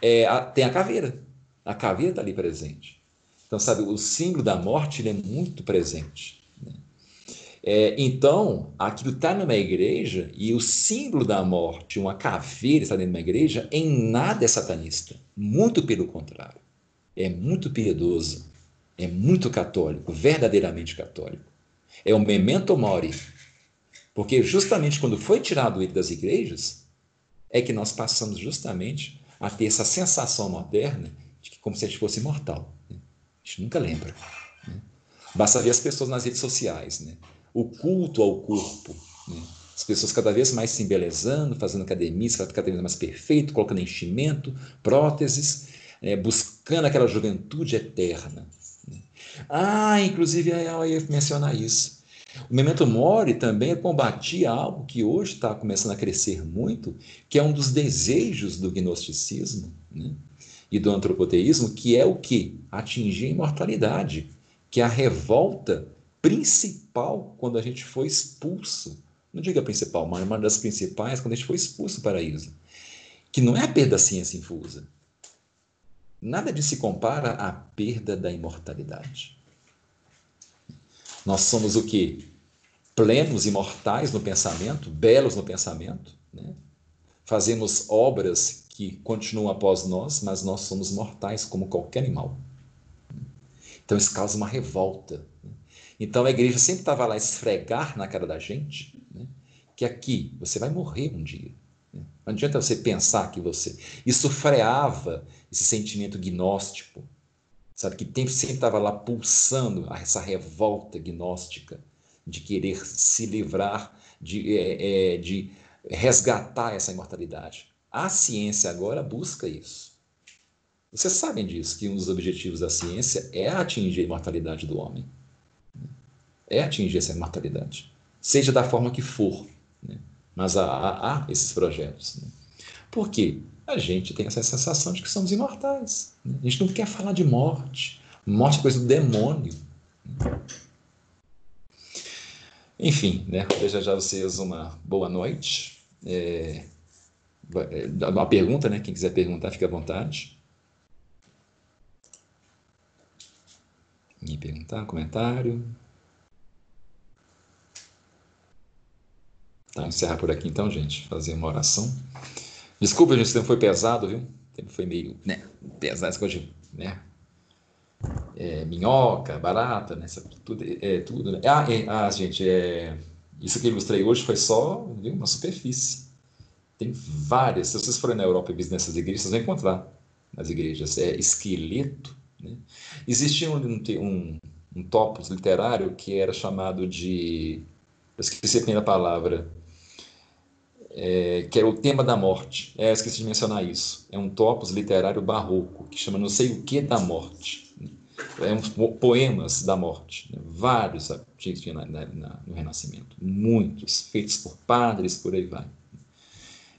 É, a, tem a caveira. A caveira está ali presente. Então, sabe, o símbolo da morte ele é muito presente. Né? É, então, aquilo está numa igreja e o símbolo da morte, uma caveira está dentro de uma igreja, em nada é satanista. Muito pelo contrário é muito piedoso, é muito católico, verdadeiramente católico. É o memento mori. Porque justamente quando foi tirado ele das igrejas, é que nós passamos justamente a ter essa sensação moderna de que como se a gente fosse imortal. Né? A gente nunca lembra. Né? Basta ver as pessoas nas redes sociais, né? o culto ao corpo. Né? As pessoas cada vez mais se embelezando, fazendo academia, cada vez mais perfeito, colocando enchimento, próteses, é, buscando aquela juventude eterna. Né? Ah, inclusive ela ia mencionar isso. O Memento Mori também combatia algo que hoje está começando a crescer muito, que é um dos desejos do gnosticismo né? e do antropoteísmo, que é o que? Atingir a imortalidade, que é a revolta principal quando a gente foi expulso. Não diga principal, mas uma das principais quando a gente foi expulso do paraíso. Que não é a perda da ciência infusa, Nada de se compara à perda da imortalidade. Nós somos o que? Plenos, imortais no pensamento, belos no pensamento, né? fazemos obras que continuam após nós, mas nós somos mortais como qualquer animal. Então isso causa uma revolta. Né? Então a igreja sempre estava lá esfregar na cara da gente né, que aqui você vai morrer um dia. Né? Não adianta você pensar que você. Isso freava esse sentimento gnóstico, sabe? Que sempre estava lá pulsando essa revolta gnóstica de querer se livrar, de, é, é, de resgatar essa imortalidade. A ciência agora busca isso. Vocês sabem disso, que um dos objetivos da ciência é atingir a imortalidade do homem. É atingir essa imortalidade. Seja da forma que for. Né? Mas há, há, há, esses projetos. Né? Por quê? A gente tem essa sensação de que somos imortais. Né? A gente não quer falar de morte. Morte é coisa do demônio. Enfim, né? desejar a vocês uma boa noite. É, é... Uma pergunta, né? Quem quiser perguntar, fique à vontade. Me perguntar, comentário. Tá, encerrar por aqui então, gente. Fazer uma oração. Desculpa, gente, o tempo foi pesado, viu? O tempo foi meio, né? Pesado, essa coisa de, né? É, minhoca, barata, né? Tudo, é, tudo né? Ah, é, ah, gente, é, isso que eu ilustrei hoje foi só viu, uma superfície. Tem várias. Se vocês forem na Europa e visitarem igrejas, vocês vão encontrar nas igrejas. É esqueleto né? Existia um, um, um topos literário que era chamado de. Eu esqueci a primeira palavra. É, que era o tema da morte. É, esqueci de mencionar isso. É um topos literário barroco, que chama não sei o que da morte. É um poemas da morte. Né? Vários tinha na, na, no Renascimento. Muitos, feitos por padres, por aí vai.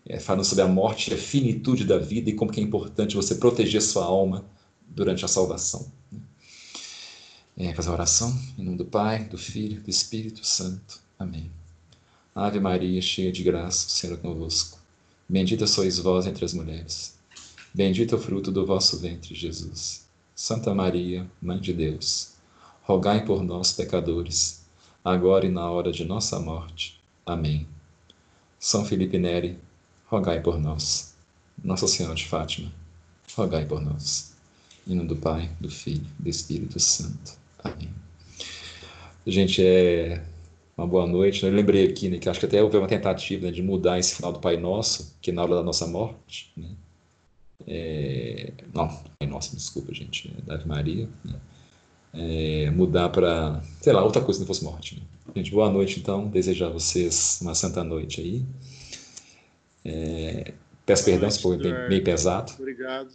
É, falando sobre a morte, a finitude da vida e como que é importante você proteger sua alma durante a salvação. É, fazer a oração em nome do Pai, do Filho, do Espírito Santo. Amém. Ave Maria, cheia de graça, o Senhor é convosco. Bendita sois vós entre as mulheres. Bendito é o fruto do vosso ventre, Jesus. Santa Maria, Mãe de Deus, rogai por nós, pecadores, agora e na hora de nossa morte. Amém. São Felipe Neri, rogai por nós. Nossa Senhora de Fátima, rogai por nós. Em nome do Pai, do Filho, do Espírito Santo. Amém. Gente, é uma boa noite. Eu lembrei aqui né, que acho que até houve uma tentativa né, de mudar esse final do Pai Nosso, que na hora da nossa morte. Né? É... Não, Pai Nosso, desculpa, gente. É da Ave Maria. Né? É... Mudar para, sei lá, outra coisa que não fosse morte. Né? Gente, boa noite, então. Desejar a vocês uma santa noite aí. É... Peço boa perdão se foi bem, bem pesado. Obrigado.